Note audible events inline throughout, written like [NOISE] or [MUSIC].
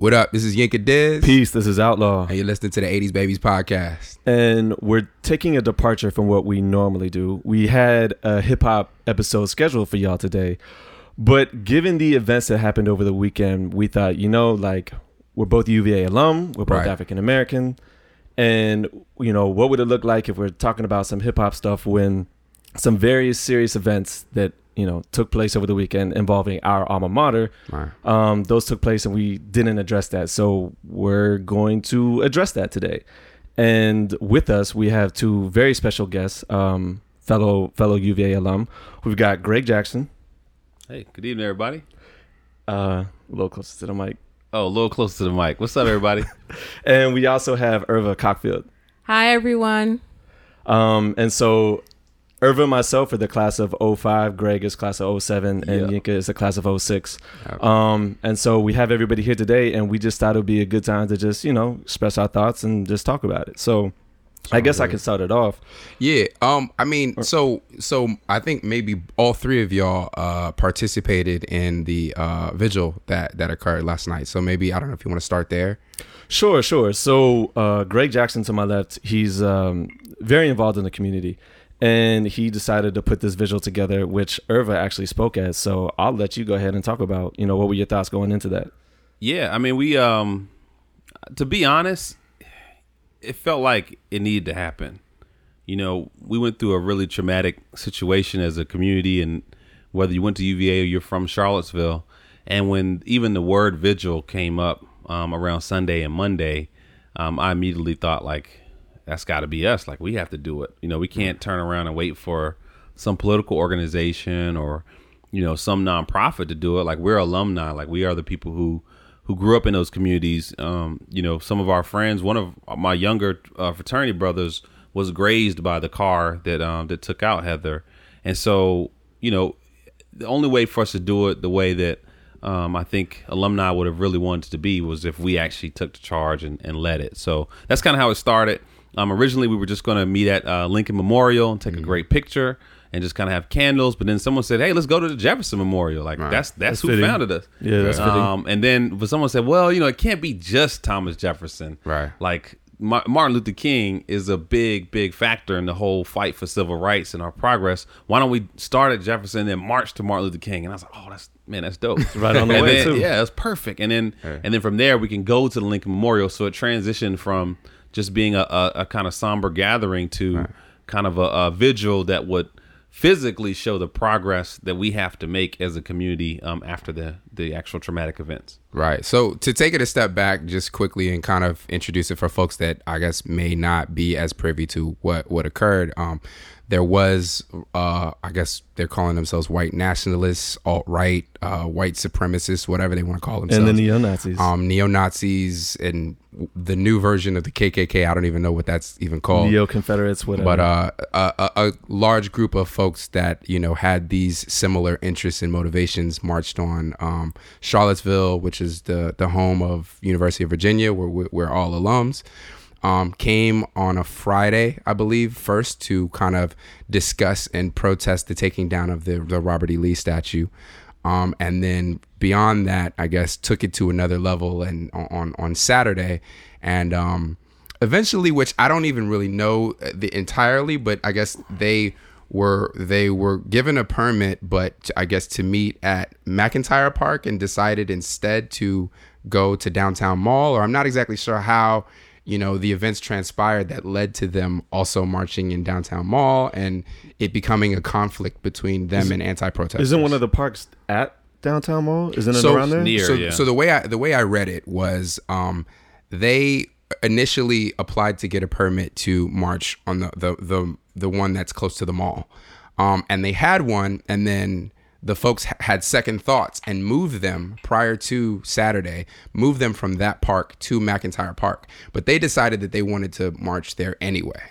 What up? This is Yinka Diz. Peace. This is Outlaw. And you're listening to the 80s Babies podcast. And we're taking a departure from what we normally do. We had a hip hop episode scheduled for y'all today. But given the events that happened over the weekend, we thought, you know, like we're both UVA alum, we're both Right. African American. And, you know, what would it look like if we're talking about some hip hop stuff when some very serious events that, you know, took place over the weekend involving our alma mater Right. um, those took place and we didn't address that. So we're going to address that today. And with us, we have two very special guests, um, fellow fellow UVA alum. We've got Greg Jackson, Hey, good evening, everybody. uh, a little closer to the mic, Oh, a little closer to the mic. What's up, everybody? [LAUGHS] and we also have Irva Cockfield. Hi, everyone. Um, and so Irva and myself are the class of 05, Greg is class of 07, and Yeah. Yinka is the class of 06. Okay. Um, and so we have everybody here today, and we just thought it would be a good time to just, you know, express our thoughts and just talk about it. So I guess I can start it off. Yeah. Um. I mean, so so I think maybe all three of y'all uh participated in the uh vigil that that occurred last night. So maybe I don't know if you want to start there. Sure, sure. So uh, Greg Jackson to my left, he's um, very involved in the community, and he decided to put this visual together, which Irva actually spoke at. So I'll let you go ahead and talk about, you know, what were your thoughts going into that? yeah, I mean, we um, to be honest, it felt like it needed to happen. You know, we went through a really traumatic situation as a community, and whether you went to UVA or you're from Charlottesville, and when even the word vigil came up um, around Sunday and Monday, um, I immediately thought like, that's got to be us. Like we have to do it. You know, we can't turn around and wait for some political organization or you know some nonprofit to do it. Like we're alumni. Like we are the people who who grew up in those communities. Um, you know, some of our friends. One of my younger uh, fraternity brothers was grazed by the car that um, that took out Heather, and so you know, the only way for us to do it the way that um, I think alumni would have really wanted to be was if we actually took the charge and, and led it. So that's kind of how it started. Um, originally, we were just going to meet at uh, Lincoln Memorial and take a great picture and just kind of have candles. But then someone said, "Hey, let's go to the Jefferson Memorial. Like that's that's, That's who fitting. founded us." Yeah, that's fitting. Um, and then but someone said, "Well, you know, it can't be just Thomas Jefferson. Right. Like Ma- Martin Luther King is a big, big factor in the whole fight for civil rights and our progress. Why don't we start at Jefferson and then march to Martin Luther King?" And I was like, "Oh, that's man, that's dope. [LAUGHS] right on the And way, then- too. Yeah, that's perfect. And then and then from there we can go to the Lincoln Memorial. So it transitioned from just being a, a, a kind of somber gathering to kind of a, a vigil that would physically show the progress that we have to make as a community um, after the the actual traumatic events. Right. So to take it a step back, just quickly and kind of introduce it for folks that I guess may not be as privy to what what occurred. Um, there was, uh, I guess they're calling themselves white nationalists, alt right, uh, white supremacists, whatever they want to call themselves. And the neo Nazis. um, neo Nazis and the new version of the KKK. I don't even know what that's even called. neo Confederates, whatever. But uh, a, a, a large group of folks that you know had these similar interests and motivations marched on um, Charlottesville, which is the the home of University of Virginia, where we're all alums. Um, came on a Friday, I believe, first to kind of discuss and protest the taking down of the the Robert E. Lee statue. Um, and then beyond that, I guess took it to another level and on on Saturday, and um, eventually, which I don't even really know uh, the entirely, but I guess they were they were given a permit, but I guess to meet at McIntire Park and decided instead to go to downtown mall, or I'm not exactly sure how you know the events transpired that led to them also marching in downtown mall and it becoming a conflict between them and anti-protesters. Isn't one of the parks at downtown mall? Isn't it so, around there? near- so, yeah. so the way I the way I read it was um, they initially applied to get a permit to march on the the the, the one that's close to the mall, um, and they had one, and then the folks ha- had second thoughts and moved them prior to Saturday, moved them from that park to McIntire Park, but they decided that they wanted to march there anyway.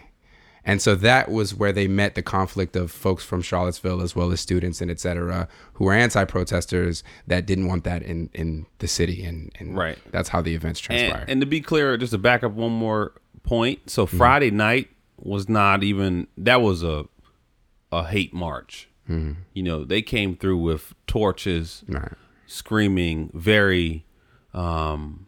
And so that was where they met the conflict of folks from Charlottesville as well as students and et cetera who were anti-protesters that didn't want that in, in the city. And, and Right. that's how the events transpired. And, and to be clear, just to back up one more point. So mm-hmm. Friday night was not even that was a a hate march. You know, they came through with torches, Right. screaming, very um,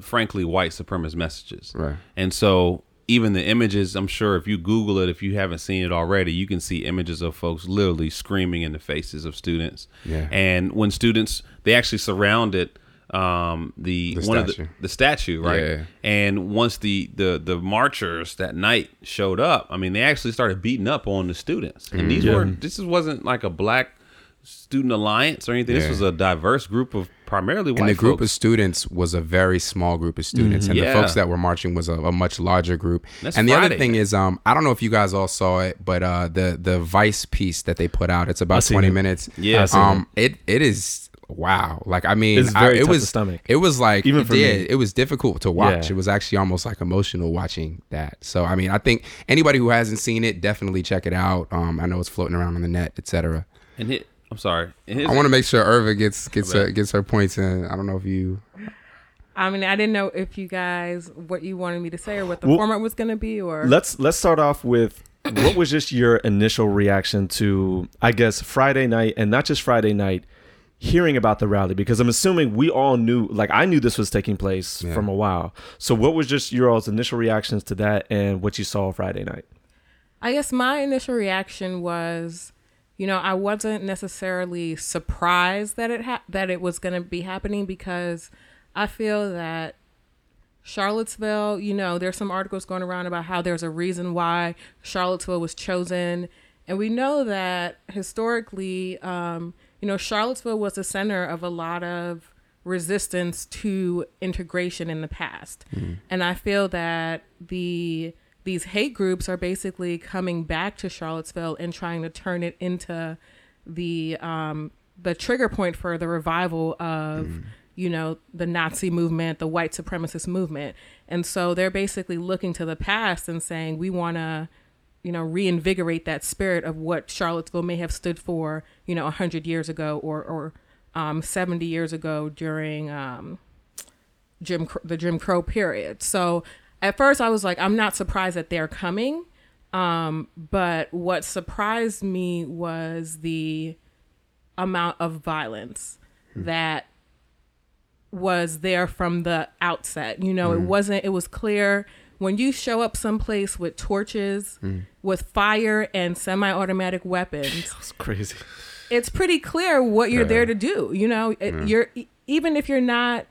frankly white supremacist messages. Right. And so even the images, I'm sure if you Google it, if you haven't seen it already, you can see images of folks literally screaming in the faces of students. Yeah. And when students, they actually surrounded um, the, The one of the, the statue, right? Yeah. And once the, the the marchers that night showed up, I mean, they actually started beating up on the students. Mm-hmm. And these Yeah. were this wasn't like a black student alliance or anything. This was a diverse group of primarily white and the group folks. of students was a very small group of students and Yeah. the folks that were marching was a, a much larger group That's and the other thing is um i don't know if you guys all saw it but uh the the vice piece that they put out it's about 20 it. minutes Yeah. I seen um it it is wow like i mean It's very I, it was stomach. it was like Even for yeah me. it was difficult to watch Yeah. it was actually almost like emotional watching that so i mean i think anybody who hasn't seen it definitely check it out um i know it's floating around on the net etc and hit, I'm sorry. His, i want to make sure irva gets gets her, gets her points in i don't know if you I mean, I didn't know if you guys what you wanted me to say or what the Well, format was going to be, or Let's let's start off with what was just your initial reaction to I guess Friday night and not just Friday night hearing about the rally because I'm assuming we all knew like I knew this was taking place Yeah. from a while. So what was just your all's initial reactions to that and what you saw Friday night? I guess my initial reaction was, you know, I wasn't necessarily surprised that it ha- that it was going to be happening because I feel that Charlottesville, you know, there's some articles going around about how there's a reason why Charlottesville was chosen, and we know that historically, um, you know, Charlottesville was the center of a lot of resistance to integration in the past, and I feel that the these hate groups are basically coming back to Charlottesville and trying to turn it into the um, the trigger point for the revival of you know the Nazi movement, the white supremacist movement, and so they're basically looking to the past and saying we want to you know reinvigorate that spirit of what Charlottesville may have stood for you know hundred years ago or or um, seventy years ago during um, Jim the Jim Crow period. So at first I was like, I'm not surprised that they're coming. Um, but what surprised me was the amount of violence that was there from the outset. You know, it wasn't, it was clear when you show up someplace with torches, mm. with fire and semi automatic weapons, [LAUGHS] That's crazy. it's pretty clear what you're there to do. You know, It- mm. you're e- even if you're not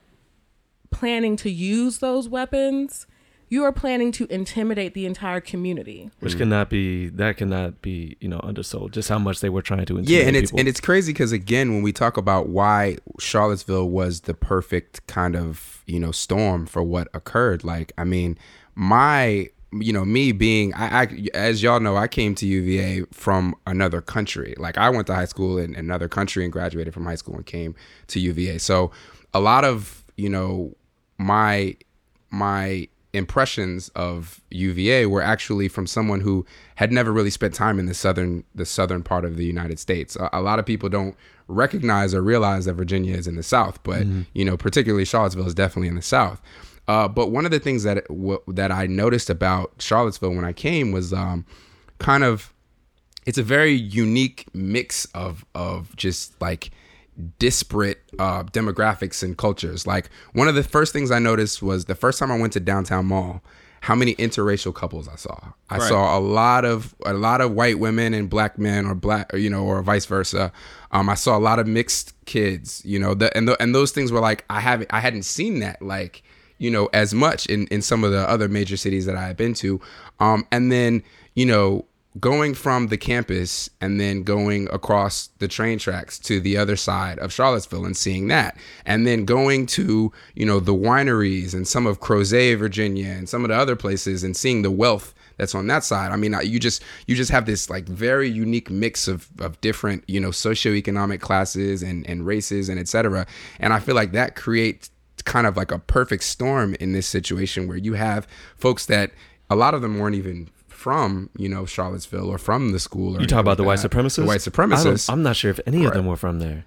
planning to use those weapons, you are planning to intimidate the entire community. Which mm. cannot be that cannot be, you know, undersold. Just how much they were trying to intimidate. yeah intimidate and it's people. and it's crazy because again when we talk about why charlottesville was the perfect kind of you know storm for what occurred like i mean my you know me being I, I as y'all know i came to uva from another country like i went to high school in another country and graduated from high school and came to uva so a lot of you know my my impressions of UVA were actually from someone who had never really spent time in the southern the southern part of the United States. A, a lot of people don't recognize or realize that Virginia is in the South, but mm-hmm. you know, particularly Charlottesville is definitely in the South. Uh, but one of the things that w- that I noticed about Charlottesville when I came was um, kind of it's a very unique mix of of just like disparate uh, demographics and cultures. Like one of the first things I noticed was the first time I went to downtown mall, how many interracial couples I saw. I Right. saw a lot of a lot of white women and black men, or black, or, you know, or vice versa. Um, I saw a lot of mixed kids. You know, the, and the, and those things were like I haven't I hadn't seen that like you know as much in in some of the other major cities that I have been to. Um, and then you know going from the campus and then going across the train tracks to the other side of Charlottesville and seeing that. And then going to you know the wineries and some of Crozet Virginia and some of the other places and seeing the wealth that's on that side. I mean you just you just have this like very unique mix of of different you know socioeconomic classes and and races and etc and I feel like that creates kind of like a perfect storm in this situation where you have folks that a lot of them weren't even from you know Charlottesville or from the school. Or you talk about the anything white supremacists? The white supremacists. I'm not sure if any of them were from there.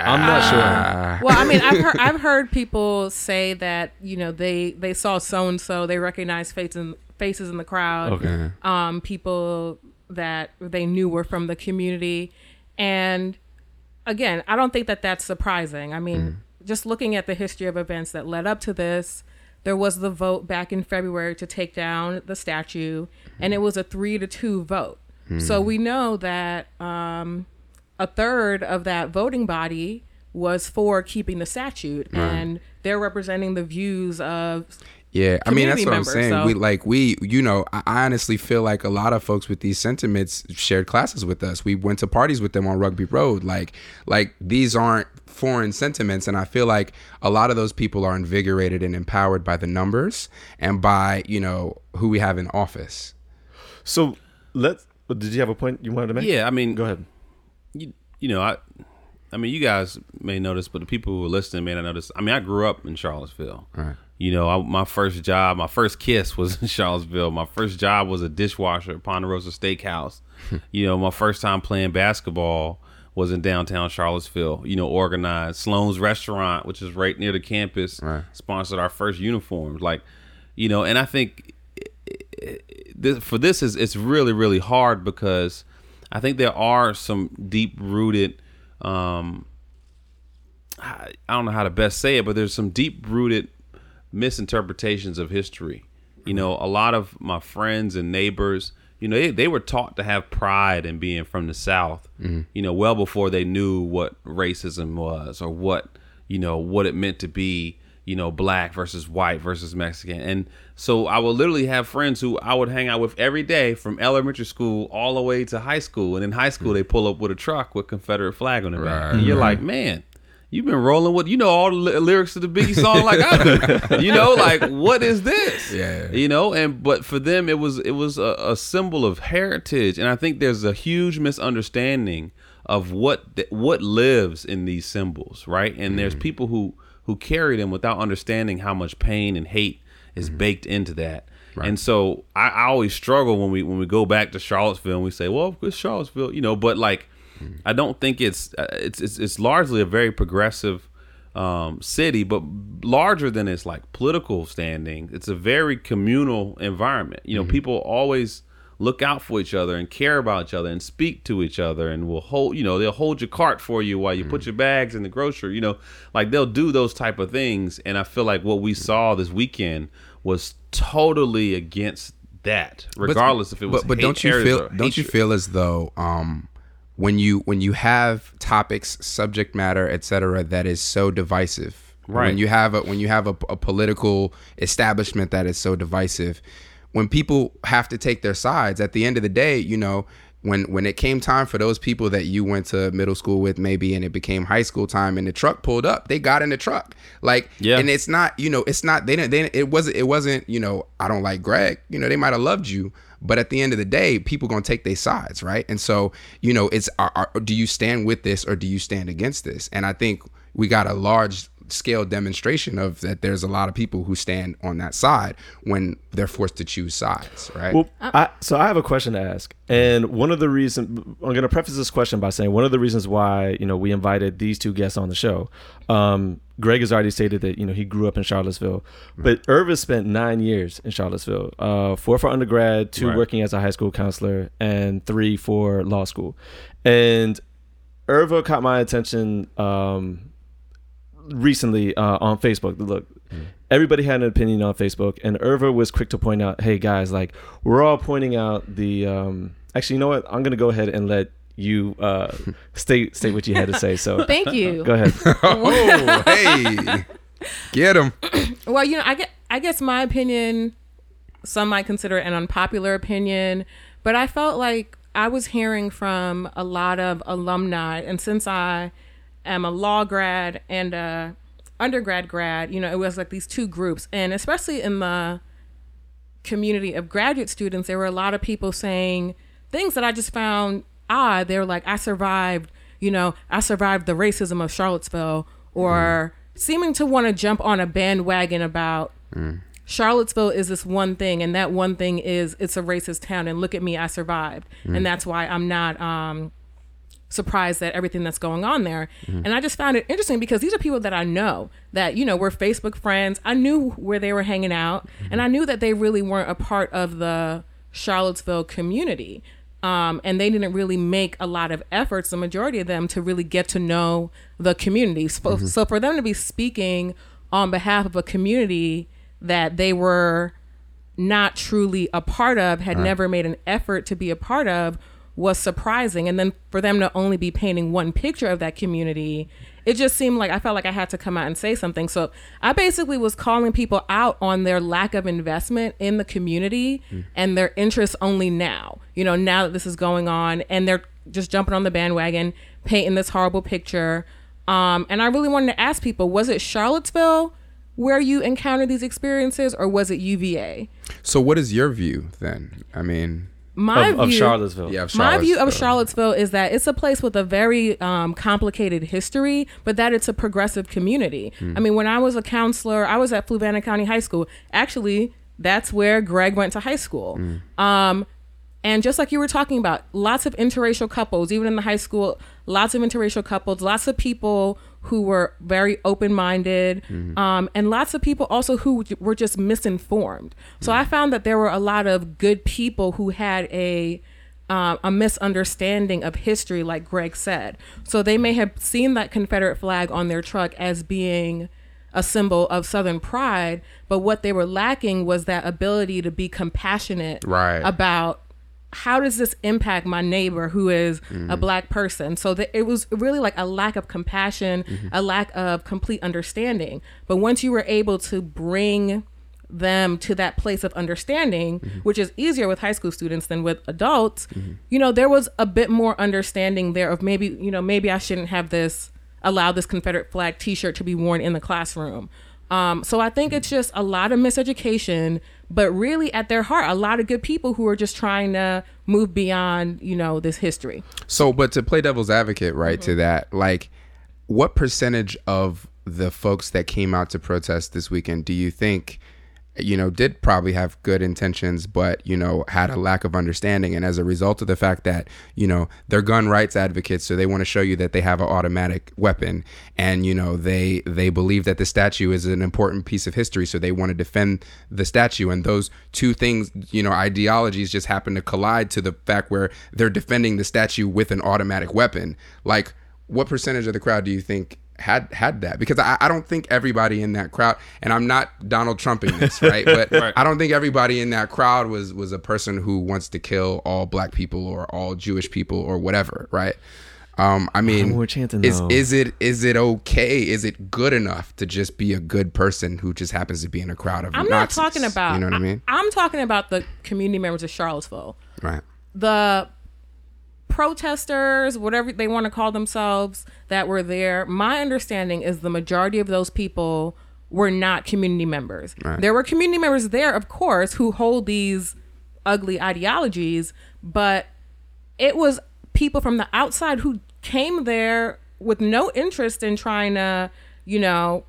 I'm not sure. Ah, Well, I mean, I've heard, I've heard people say that you know they they saw so and so, they recognized faces in, faces in the crowd. Okay. um, people that they knew were from the community. And again, I don't think that that's surprising. I mean, just looking at the history of events that led up to this, there was the vote back in February to take down the statue, and it was a three to two vote. So we know that um, a third of that voting body was for keeping the statute, and they're representing the views of Yeah, I mean that's community what I'm saying. so- We like we, you know, I I honestly feel like a lot of folks with these sentiments shared classes with us. We went to parties with them on Rugby Road. Like, like these aren't foreign sentiments, and I feel like a lot of those people are invigorated and empowered by the numbers and by you know who we have in office. So let's. Did you have a point you wanted to make? Yeah, I mean, Go ahead. you, you know, I, I mean, you guys may notice, but the people who are listening may not notice. I mean, I grew up in Charlottesville. Right. You know, I, my first job, my first kiss was [LAUGHS] in Charlottesville. My first job was a dishwasher at Ponderosa Steakhouse. [LAUGHS] you know, my first time playing basketball was in downtown Charlottesville. You know, organized Sloan's Restaurant, which is right near the campus, Right. sponsored our first uniforms. Like, you know, and I think this, for this is it's really really hard because I think there are some deep rooted um I I don't know how to best say it but there's some deep rooted misinterpretations of history. You know, a lot of my friends and neighbors, you know, they, they were taught to have pride in being from the South, mm-hmm. you know, well before they knew what racism was or what, you know, what it meant to be, you know, black versus white versus Mexican. And so I would literally have friends who I would hang out with every day from elementary school all the way to high school. And in high school, mm-hmm. they pull up with a truck with Confederate flag on the back. Right, And you're mm-hmm. like, man, You've been rolling with you know all the ly- lyrics to the Biggie song like I do. you know, like what is this? Yeah. You know, and but for them it was it was a, a symbol of heritage, and I think there's a huge misunderstanding of what th- what lives in these symbols, right? And there's mm-hmm. people who who carry them without understanding how much pain and hate is mm-hmm. baked into that. Right. And so I, I always struggle when we when we go back to Charlottesville and we say, well, it's Charlottesville, you know, but like I don't think it's uh, it's it's, it's largely a very progressive um, city, but larger than its like political standing, it's a very communal environment. You know, people always look out for each other and care about each other and speak to each other and will hold you know they'll hold your cart for you while you put your bags in the grocery you know like they'll do those type of things. And i feel like what we saw this weekend was totally against that regardless if it was but, but don't you feel don't you feel as though um when you when you have topics subject matter etc that is so divisive Right. when you have a when you have a, a political establishment that is so divisive when people have to take their sides at the end of the day you know when when it came time for those people that you went to middle school with maybe and it became high school time and the truck pulled up they got in the truck like Yeah. and it's not you know it's not they didn't they, it wasn't it wasn't you know i don't like greg you know they might have loved you but at the end of the day people gonna take their sides right? And so you know it's are, are, do you stand with this or do you stand against this? And i think we got a large scale demonstration of that there's a lot of people who stand on that side when they're forced to choose sides right Well, I, so I have a question to ask, and one of the reasons I'm going to preface this question by saying one of the reasons why you know we invited these two guests on the show. Um, Greg has already stated that you know he grew up in Charlottesville, but Irva's spent nine years in Charlottesville, uh, four for undergrad, two Right. working as a high school counselor, and three for law school. And Irva caught my attention um, recently uh, on Facebook. Look, everybody had an opinion on Facebook, and Irva was quick to point out, "Hey guys, like we're all pointing out the." Um, actually, you know what? I'm gonna go ahead and let you uh, [LAUGHS] state state what you had to say. So [LAUGHS] Thank you. go ahead. [LAUGHS] oh hey get them Well, you know, I get I guess my opinion some might consider it an unpopular opinion, but I felt like I was hearing from a lot of alumni and since I am a law grad and a undergrad grad, you know, it was like these two groups and especially in the community of graduate students, there were a lot of people saying things that I just found odd. They were like, I survived, you know, I survived the racism of Charlottesville, or seeming to want to jump on a bandwagon about Charlottesville is this one thing, and that one thing is it's a racist town, and look at me, I survived. And that's why I'm not. um surprised at everything that's going on there. Mm-hmm. And I just found it interesting because these are people that I know that, you know, we're Facebook friends. I knew where they were hanging out mm-hmm. and I knew that they really weren't a part of the Charlottesville community. Um, and they didn't really make a lot of efforts, the majority of them, to really get to know the community. So, mm-hmm. so for them to be speaking on behalf of a community that they were not truly a part of, had never made an effort to be a part of, was surprising. And then for them to only be painting one picture of that community, it just seemed like I felt like I had to come out and say something. So I basically was calling people out on their lack of investment in the community and their interest only now. You know, now that this is going on and they're just jumping on the bandwagon, painting this horrible picture. Um, and I really wanted to ask people was it Charlottesville where you encountered these experiences or was it UVA? So, what is your view then? I mean, My of, of view, Charlottesville. yeah, of my view of Charlottesville. Charlottesville is that it's a place with a very um, complicated history, but that it's a progressive community. I mean, when I was a counselor, I was at Fluvanna County High School. Actually, that's where Greg went to high school. Um, and just like you were talking about, lots of interracial couples, even in the high school, lots of interracial couples, lots of people who were very open minded, um, and lots of people also who were just misinformed. So I found that there were a lot of good people who had a um, a misunderstanding of history, like Greg said. So they may have seen that Confederate flag on their truck as being a symbol of Southern pride, but what they were lacking was that ability to be compassionate Right. about how does this impact my neighbor who is a mm-hmm. black person? So that it was really like a lack of compassion mm-hmm. a lack of complete understanding. But once you were able to bring them to that place of understanding mm-hmm. which is easier with high school students than with adults you know there was a bit more understanding there of maybe you know maybe i shouldn't have this allow this confederate flag t-shirt to be worn in the classroom. Um, so I think it's just a lot of miseducation, but really at their heart, a lot of good people who are just trying to move beyond, you know, this history. So, but to play devil's advocate, right, to mm-hmm. that, like, what percentage of the folks that came out to protest this weekend do you think, you know, did probably have good intentions, but, you know, had a lack of understanding? And as a result of the fact that, you know, they're gun rights advocates, so they want to show you that they have an automatic weapon and, you know, they, they believe that the statue is an important piece of history, so they want to defend the statue. And those two things, you know, ideologies just happen to collide to the fact where they're defending the statue with an automatic weapon. Like, what percentage of the crowd do you think had had that? Because I, I don't think everybody in that crowd, and I'm not Donald Trumping this, right? But [LAUGHS] I don't think everybody in that crowd was was a person who wants to kill all black people or all Jewish people or whatever, right? Um, I mean, we're chanting is no. is it is it okay? Is it good enough to just be a good person who just happens to be in a crowd of I'm Nazis? not talking about, you know what I, mean, I'm talking about the community members of Charlottesville. right? The protesters, whatever they want to call themselves, that were there, my understanding is the majority of those people were not community members. There were community members there, of course, who hold these ugly ideologies, but it was people from the outside who came there with no interest in trying to, you know,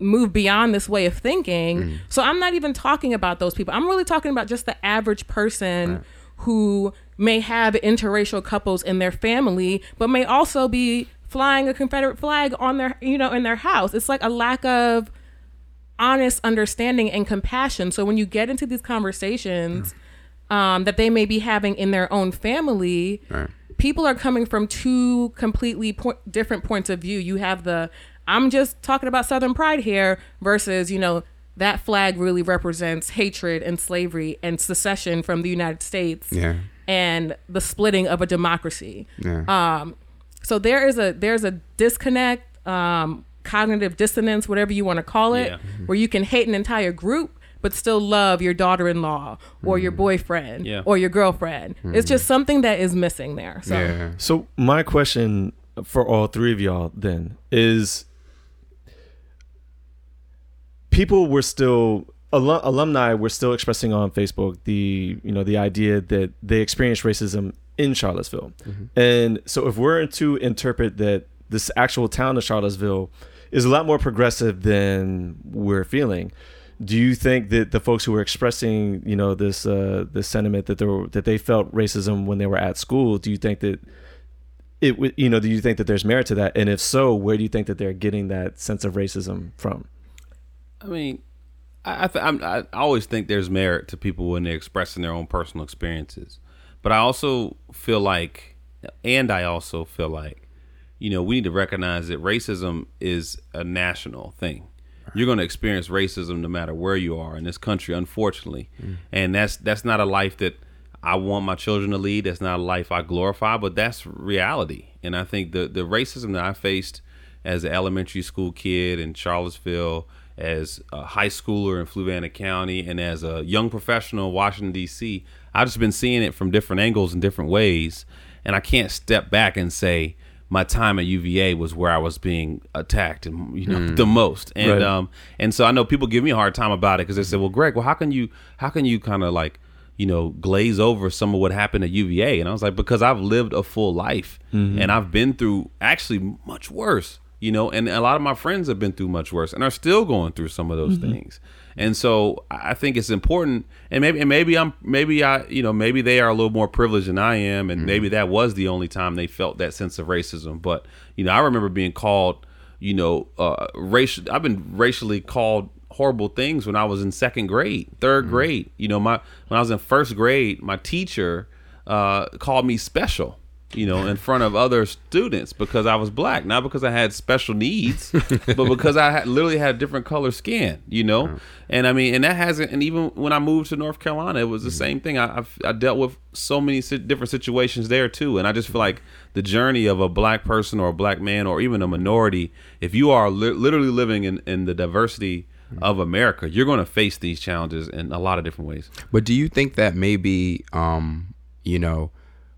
move beyond this way of thinking. Mm. So I'm not even talking about those people. I'm really talking about just the average person who may have interracial couples in their family, but may also be flying a Confederate flag on their, you know, in their house. It's like a lack of honest understanding and compassion. So when you get into these conversations um, that they may be having in their own family, Right. people are coming from two completely po- different points of view. You have the I'm just talking about Southern pride here versus you know that flag really represents hatred and slavery and secession from the United States Yeah, and the splitting of a democracy. yeah. Um, so there is a there's a disconnect, um, cognitive dissonance, whatever you want to call it, Yeah. where you can hate an entire group but still love your daughter-in-law or your boyfriend Yeah. or your girlfriend. It's just something that is missing there. So yeah. So my question for all three of y'all then is people were still alum, alumni were still expressing on Facebook the you know the idea that they experienced racism in Charlottesville. And so if we're to interpret that this actual town of Charlottesville is a lot more progressive than we're feeling, do you think that the folks who were expressing, you know, this uh, this sentiment that they were, that they felt racism when they were at school, do you think that it w- you know do you think that there's merit to that? And if so where do you think that they're getting that sense of racism from? I mean, I I, th- I'm, I always think there's merit to people when they're expressing their own personal experiences, But I also feel like, and I also feel like, you know, we need to recognize that racism is a national thing. You're going to experience racism no matter where you are in this country, unfortunately, mm. and that's that's not a life that I want my children to lead. That's not a life I glorify, but that's reality. And I think the the racism that I faced as an elementary school kid in Charlottesville, as a high schooler in Fluvanna County, and as a young professional in Washington D.C., I've just been seeing it from different angles and different ways, and I can't step back and say my time at UVA was where I was being attacked and you know mm. the most, and right. um and so I know people give me a hard time about it because they say, well, Greg, well, how can you how can you kind of like you know, glaze over some of what happened at UVA. And I was like, because I've lived a full life mm-hmm. and I've been through actually much worse, you know, and a lot of my friends have been through much worse and are still going through some of those mm-hmm. things. And so I think it's important and maybe and maybe I'm maybe I you know, maybe they are a little more privileged than I am and mm-hmm. maybe that was the only time they felt that sense of racism. But, you know, I remember being called, you know, uh racial I've been racially called horrible things when I was in second grade, 3rd mm-hmm. grade. You know, my when I was in first grade, my teacher uh, called me special. You know, in front of other students because I was black, not because I had special needs, [LAUGHS] but because I had, literally had different color skin. You know, mm-hmm. and I mean, and that hasn't. And even when I moved to North Carolina, it was the mm-hmm. same thing. I I've, i dealt with so many different situations there too, and I just feel like the journey of a black person or a black man or even a minority, if you are li- literally living in in the diversity of America, you're going to face these challenges in a lot of different ways. But do you think that maybe, um, you know,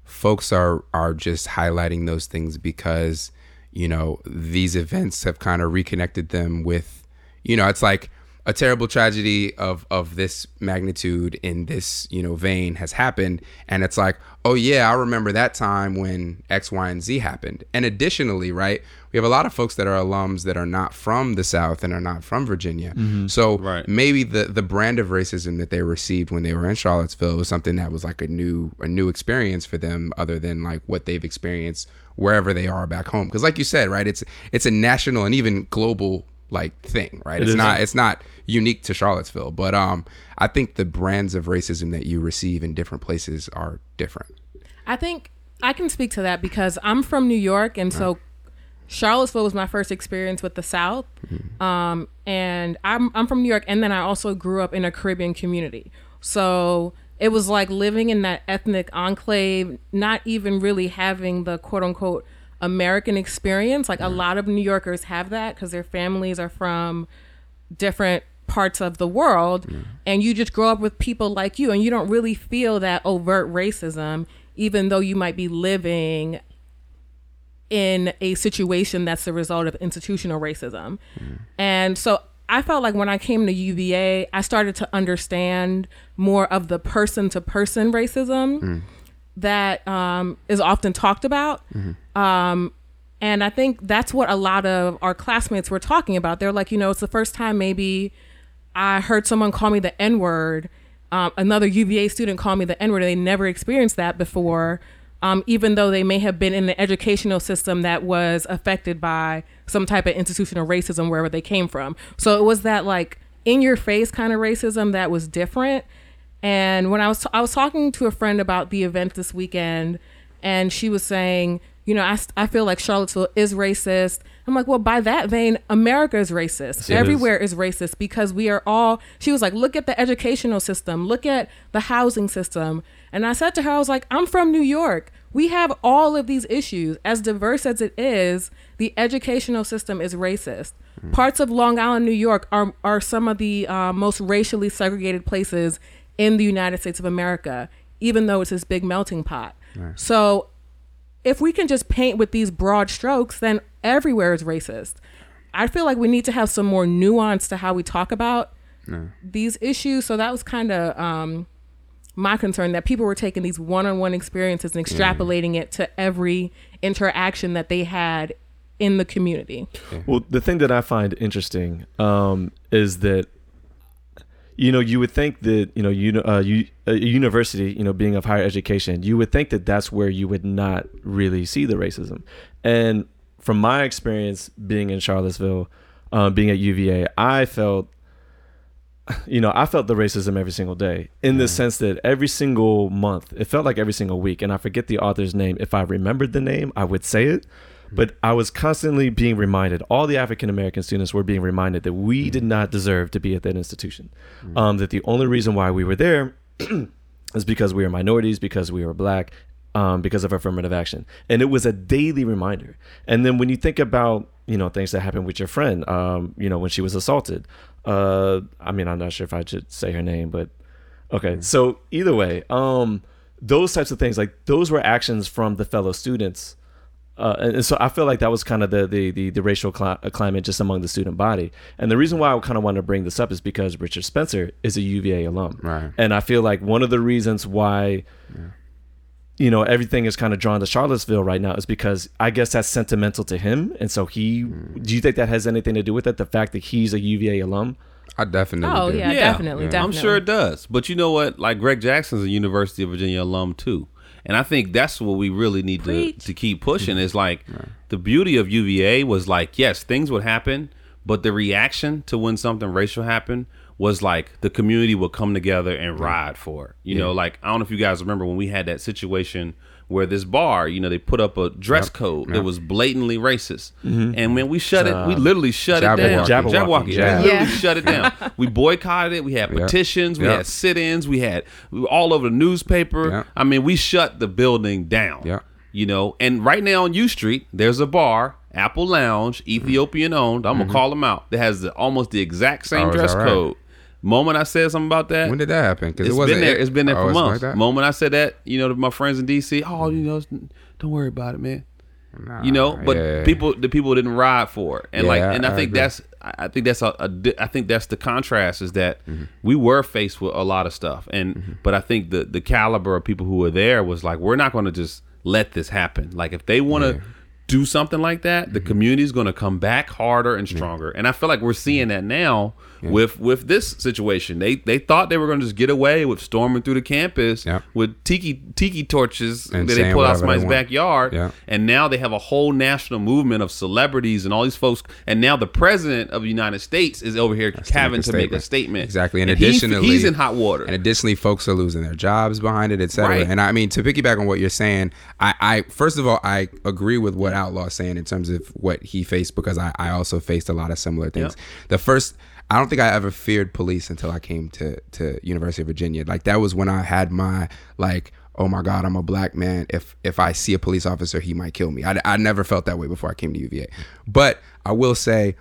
folks are are just highlighting those things because you know these events have kind of reconnected them with, you know, it's like a terrible tragedy of of this magnitude in this you know vein has happened and it's like oh yeah i remember that time when x y and z happened and additionally right we have a lot of folks that are alums that are not from the south and are not from virginia mm-hmm. so right. maybe the the brand of racism that they received when they were in charlottesville was something that was like a new a new experience for them other than like what they've experienced wherever they are back home because like you said right it's it's a national and even global like thing, right? It it's not it's not unique to Charlottesville, but um I think the brands of racism that you receive in different places are different. I think I can speak to that because I'm from New York and so Charlottesville was my first experience with the South. Mm-hmm. Um, and I'm I'm from New York and then I also grew up in a Caribbean community. So it was like living in that ethnic enclave, not even really having the quote unquote American experience. Like a lot of New Yorkers have that because their families are from different parts of the world and you just grow up with people like you and you don't really feel that overt racism even though you might be living in a situation that's the result of institutional racism. Mm. And so I felt like when I came to UVA, I started to understand more of the person to person racism. Mm that um, is often talked about. Mm-hmm. Um, and I think that's what a lot of our classmates were talking about. They're like, you know, it's the first time maybe I heard someone call me the N word. Um, another UVA student call me the N word. They never experienced that before, um, even though they may have been in an educational system that was affected by some type of institutional racism wherever they came from. So it was that like in your face kind of racism that was different. And when I was t- I was talking to a friend about the event this weekend, and she was saying, you know, I, I feel like Charlottesville is racist. I'm like, well, by that vein, America is racist. It Everywhere is. is racist because we are all. She was like, look at the educational system, look at the housing system. And I said to her, I was like, I'm from New York. We have all of these issues. As diverse as it is, the educational system is racist. Mm. Parts of Long Island, New York, are are some of the uh, most racially segregated places in the United States of America, even though it's this big melting pot. Right. So if we can just paint with these broad strokes, then everywhere is racist. I feel like we need to have some more nuance to how we talk about these issues. So that was kind of um, my concern that people were taking these one-on-one experiences and extrapolating mm. it to every interaction that they had in the community. Well, the thing that I find interesting um, is that you know, you would think that you know, you uh, you a university, you know, being of higher education, you would think that that's where you would not really see the racism. And from my experience being in Charlottesville, um, being at UVA, I felt you know, I felt the racism every single day in the sense that every single month, it felt like every single week, and I forget the author's name. If I remembered the name, I would say it. But I was constantly being reminded, all the African American students were being reminded that we did not deserve to be at that institution. Um, that the only reason why we were there [CLEARS THROAT] is because we were minorities, because we were black, um, because of affirmative action. And it was a daily reminder. And then when you think about, you know, things that happened with your friend, um, you know, when she was assaulted, uh, I mean, I'm not sure if I should say her name, but okay. So either way, um, those types of things, like those were actions from the fellow students. Uh, and, and so I feel like that was kind of the the the, the racial cli- uh, climate just among the student body. And the reason why I kind of wanted to bring this up is because Richard Spencer is a UVA alum, Right. and I feel like one of the reasons why you know everything is kind of drawn to Charlottesville right now is because I guess that's sentimental to him, and so he. Do you think that has anything to do with it? The fact that he's a UVA alum. I definitely. Oh do. yeah, definitely, Yeah. definitely. I'm sure it does. But you know what? Like Greg Jackson's a University of Virginia alum too. And I think that's what we really need to, Preach. to keep pushing mm-hmm. is like the beauty of UVA was like, yes, things would happen, but the reaction to when something racial happened was like the community would come together and ride for it. You know, like I don't know if you guys remember when we had that situation where this bar, you know, they put up a dress code that was blatantly racist. And when we shut it, we literally shut it down. Jabberwocky. Jabberwocky. Jab. We literally Yeah. shut it down. [LAUGHS] we boycotted it. We had Yeah. petitions. We Yeah. had sit-ins. We had we were all over the newspaper. Yeah. I mean, we shut the building down. Yeah. You know, and right now on U Street, there's a bar, Apple Lounge, Ethiopian owned. I'm gonna call them out. That has the, almost the exact same Mm-hmm. Oh, dress right? code. Moment I said something about that, When did that happen? Because it wasn't. been there. It's been there for like months. that? Moment I said that, you know, to my friends in DC, oh, you know, don't worry about it, man. Nah, You know, but yeah. people, the people didn't ride for it, and Yeah, like, and I, I think that's, I think that's a, a I think that's the contrast is that Mm-hmm. we were faced with a lot of stuff, and but I think the the caliber of people who were there was like, we're not going to just let this happen. Like, if they want to do something like that, Mm-hmm. the community's going to come back harder and stronger, and I feel like we're seeing that now with with this situation. They they thought they were going to just get away with storming through the campus Yeah. with tiki tiki torches And that they pull out somebody's backyard, Yeah. and now they have a whole national movement of celebrities and all these folks. And now the president of the United States is over here having to make a statement. Exactly. And, he- additionally, he's in hot water. And additionally, folks are losing their jobs behind it, etc. Right. And I mean, to piggyback on what you're saying, I, I first of all, I agree with what Outlaw's saying in terms of what he faced because I, I also faced a lot of similar things. The first. I don't think I ever feared police until I came to to University of Virginia. Like that was when I had my like, oh my God, I'm a black man. If if I see a police officer, he might kill me. I, I never felt that way before I came to UVA. But I will say,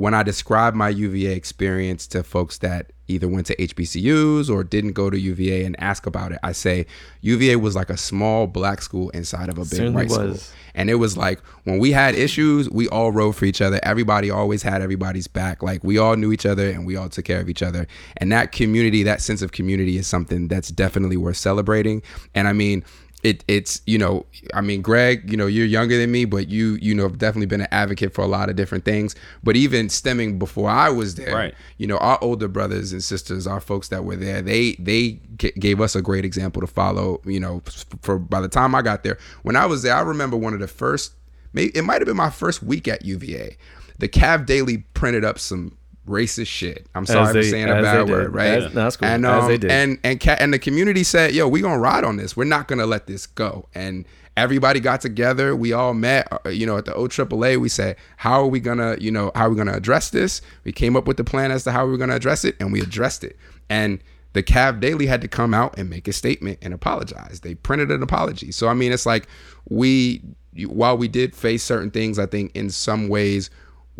when I describe my UVA experience to folks that either went to HBCUs or didn't go to UVA and ask about it, I say UVA was like a small black school inside of a big Certainly white school. And it was like when we had issues, we all rode for each other. Everybody always had everybody's back. Like we all knew each other and we all took care of each other. And that community, that sense of community is something that's definitely worth celebrating. And I mean, it it's you know I mean Greg you know you're younger than me but you you know have definitely been an advocate for a lot of different things. But even stemming before I was there Right. you know our older brothers and sisters our folks that were there they they g- gave us a great example to follow you know f- for by the time I got there. When I was there I remember one of the first maybe it might have been my first week at UVA the Cav Daily printed up some racist shit I'm sorry for saying a bad word right As- no, that's cool. and um, and and ca- and the community said, "Yo, we gonna ride on this. We're not gonna let this go." And everybody got together. We all met, uh, you know, at the OAAA. We said, "How are we gonna, you know, how are we gonna address this?" We came up with the plan as to how we were gonna address it, and we addressed it. And the Cav Daily had to come out and make a statement and apologize. They printed an apology. So I mean, it's like we, while we did face certain things, I think in some ways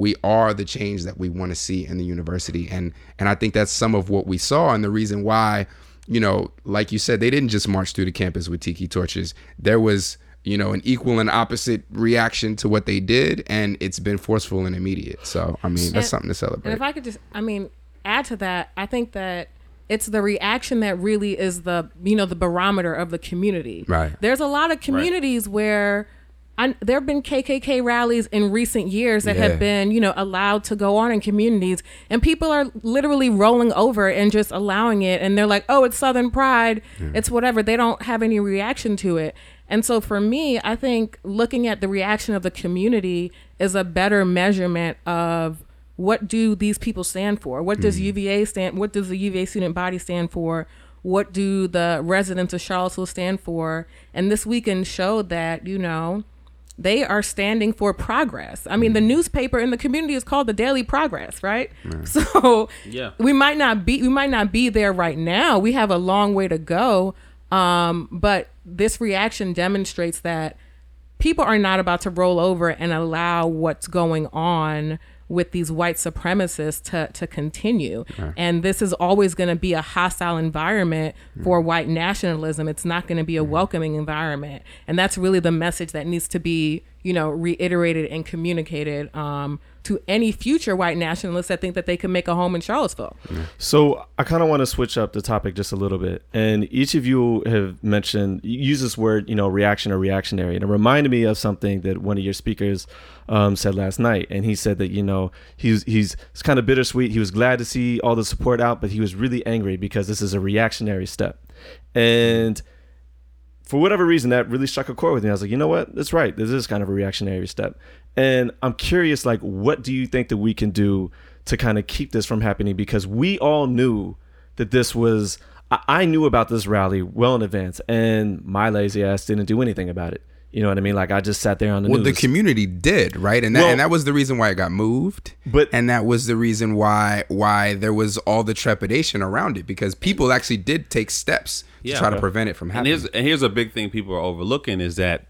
we are the change that we want to see in the university and and I think that's some of what we saw and the reason why you know like you said they didn't just march through the campus with tiki torches there was you know an equal and opposite reaction to what they did and it's been forceful and immediate so I mean that's And- something to celebrate. And if I could just, I mean, add to that, I think that it's the reaction that really is the, you know, the barometer of the community. Right. There's a lot of communities where I, there have been KKK rallies in recent years that Yeah. have been, you know, allowed to go on in communities, and people are literally rolling over and just allowing it, and they're like, "Oh, it's Southern pride, it's whatever." They don't have any reaction to it, and so for me, I think looking at the reaction of the community is a better measurement of what do these people stand for? What does mm-hmm. UVA stand? What does the UVA student body stand for? What do the residents of Charlottesville stand for? And this weekend showed that you know they are standing for progress. I mean, the newspaper in the community is called the Daily Progress, right? [LAUGHS] So Yeah. we might not be we might not be there right now. We have a long way to go. Um, but this reaction demonstrates that people are not about to roll over and allow what's going on with these white supremacists to, to continue. And this is always going to be a hostile environment for white nationalism. It's not going to be a welcoming environment. And that's really the message that needs to be, you know, reiterated and communicated um, to any future white nationalists that think that they can make a home in Charlottesville. So I kind of want to switch up the topic just a little bit. And each of you have mentioned use this word, you know, reaction or reactionary, and it reminded me of something that one of your speakers um, said last night. And he said that you know he's he's it's kind of bittersweet. He was glad to see all the support out, but he was really angry because this is a reactionary step. And for whatever reason, that really struck a chord with me. I was like, you know what? That's right. This is kind of a reactionary step. And I'm curious, like, what do you think that we can do to kind of keep this from happening? Because we all knew that this was, I, knew about this rally well in advance, and my lazy ass didn't do anything about it. You know what I mean? Like, I just sat there on the Well, news. the community did, right? And that, Well- and that was the reason why it got moved. But- and that was the reason why why there was all the trepidation around it because people actually did take steps Yeah. try to prevent it from And happening. here's and here's a big thing people are overlooking is that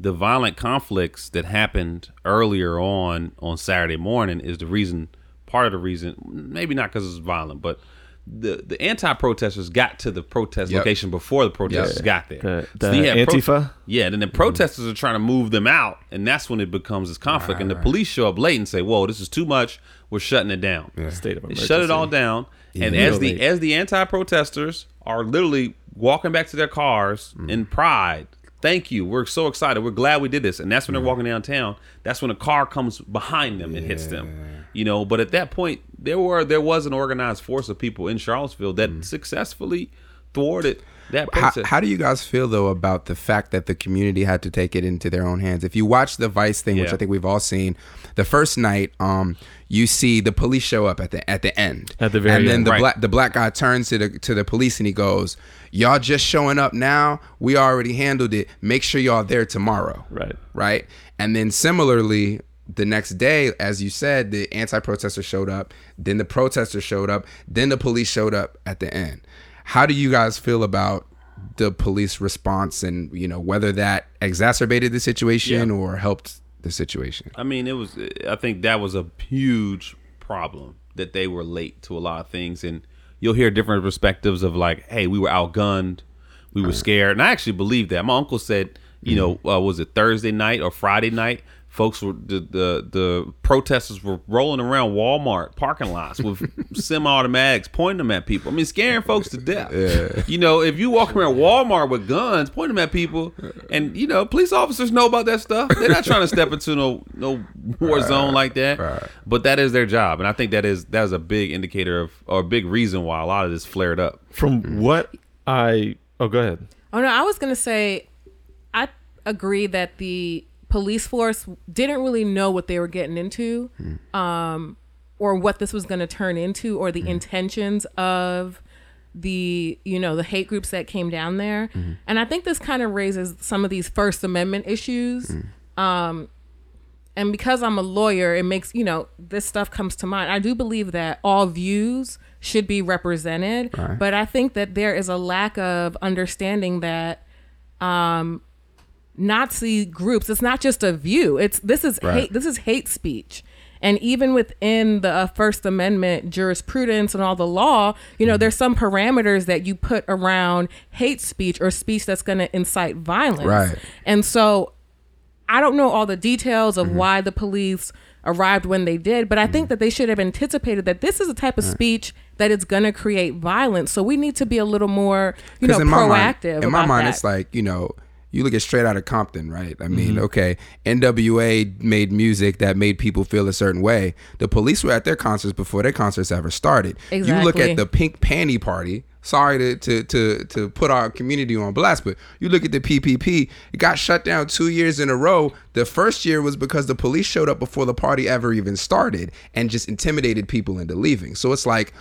the violent conflicts that happened earlier on on Saturday morning is the reason, part of the reason, maybe not because it's violent, but the the anti-protesters got to the protest Yep. location before the protesters Yep. got there. The- the you had Antifa? yeah, and then the mm-hmm. protesters are trying to move them out, and that's when it becomes this conflict. and the police show up late and say, "Whoa, this is too much. We're shutting it down." state of They shut it all down, and as the as the anti-protesters are literally walking back to their cars mm-hmm. in pride. Thank you. We're so excited. We're glad we did this. And that's when they're walking downtown. That's when a car comes behind them and hits them. You know, but at that point there were there was an organized force of people in Charlottesville that mm-hmm. successfully thwarted that how, how do you guys feel though about the fact that the community had to take it into their own hands? If you watch the Vice thing, which I think we've all seen, the first night, um, you see the police show up at the at the end, At the very and then end. the Right. black the black guy turns to the to the police and he goes, "Y'all just showing up now. We already handled it. Make sure y'all there tomorrow." Right. right? And then similarly, the next day, as you said, the anti protester showed up. Then the protesters showed up. Then the police showed up at the end. How do you guys feel about the police response, and you know whether that exacerbated the situation Yeah. or helped the situation? I mean, it was. I think that was a huge problem that they were late to a lot of things, and you'll hear different perspectives of like, "Hey, we were outgunned, we were scared," and I actually believe that. My uncle said, you know, uh, was it Thursday night or Friday night? Folks were the, the the protesters were rolling around Walmart parking lots with [LAUGHS] semi-automatics, pointing them at people. I mean, scaring [LAUGHS] folks to death. Yeah. You know, if you walk around Walmart with guns, pointing them at people, and you know, police officers know about that stuff. They're not trying to step into no no war zone like that. right. But that is their job, and I think that is that is a big indicator of or a big reason why a lot of this flared up. From mm. what I, oh, go ahead. Oh no, I was gonna say, I agree that the police force didn't really know what they were getting into, um, or what this was gonna turn into, or the intentions of the you know the hate groups that came down there, and I think this kind of raises some of these First Amendment issues. Um, and because I'm a lawyer, it makes you know this stuff comes to mind. I do believe that all views should be represented, but I think that there is a lack of understanding that um, Nazi groups. It's not just a view. It's this is Right. hate. This is hate speech. And even within the uh, First Amendment jurisprudence and all the law, you know, mm-hmm. there's some parameters that you put around hate speech or speech that's going to incite violence. Right. And so I don't know all the details of mm-hmm. why the police arrived when they did, but I think mm-hmm. that they should have anticipated that this is a type of speech that is going to create violence. So we need to be a little more, you know, in my mind- proactive. in my mind, that. it's like you know, you look at straight out of Compton, right? I mean, mm-hmm. okay, NWA made music that made people feel a certain way. The police were at their concerts before their concerts ever started. Exactly. You look at the Pink Panty Party. Sorry to, to to to put our community on blast, but you look at the PPP. It got shut down two years in a row. The first year was because the police showed up before the party ever even started and just intimidated people into leaving. So it's like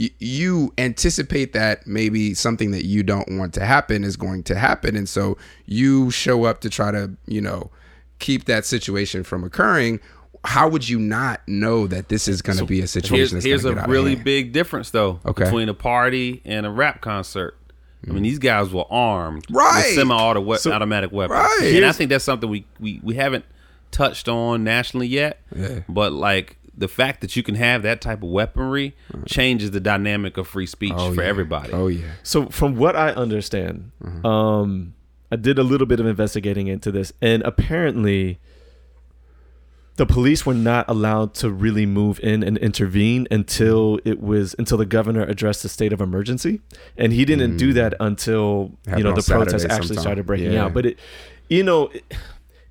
you, you anticipate that maybe something that you don't want to happen is going to happen and so you show up to try to you know keep that situation from occurring how would you not know that this is going to be a situation Here's, that's here's going a to get out really big difference though Okay. between a party and a rap concert. I mean, mm-hmm. these guys were armed Right. with semi-auto we- So- automatic weapons, Right. and I think that's something we, we we haven't touched on nationally yet. Yeah. But like the fact that you can have that type of weaponry changes the dynamic of free speech Oh, for yeah. everybody. oh yeah So from what I understand, mm-hmm. um, I did a little bit of investigating into this, and apparently, the police were not allowed to really move in and intervene until mm-hmm. it was until the governor addressed the state of emergency, and he didn't do mm-hmm. that until Happened you know on the protests actually sometime. started breaking Yeah. out. But it, you know. It,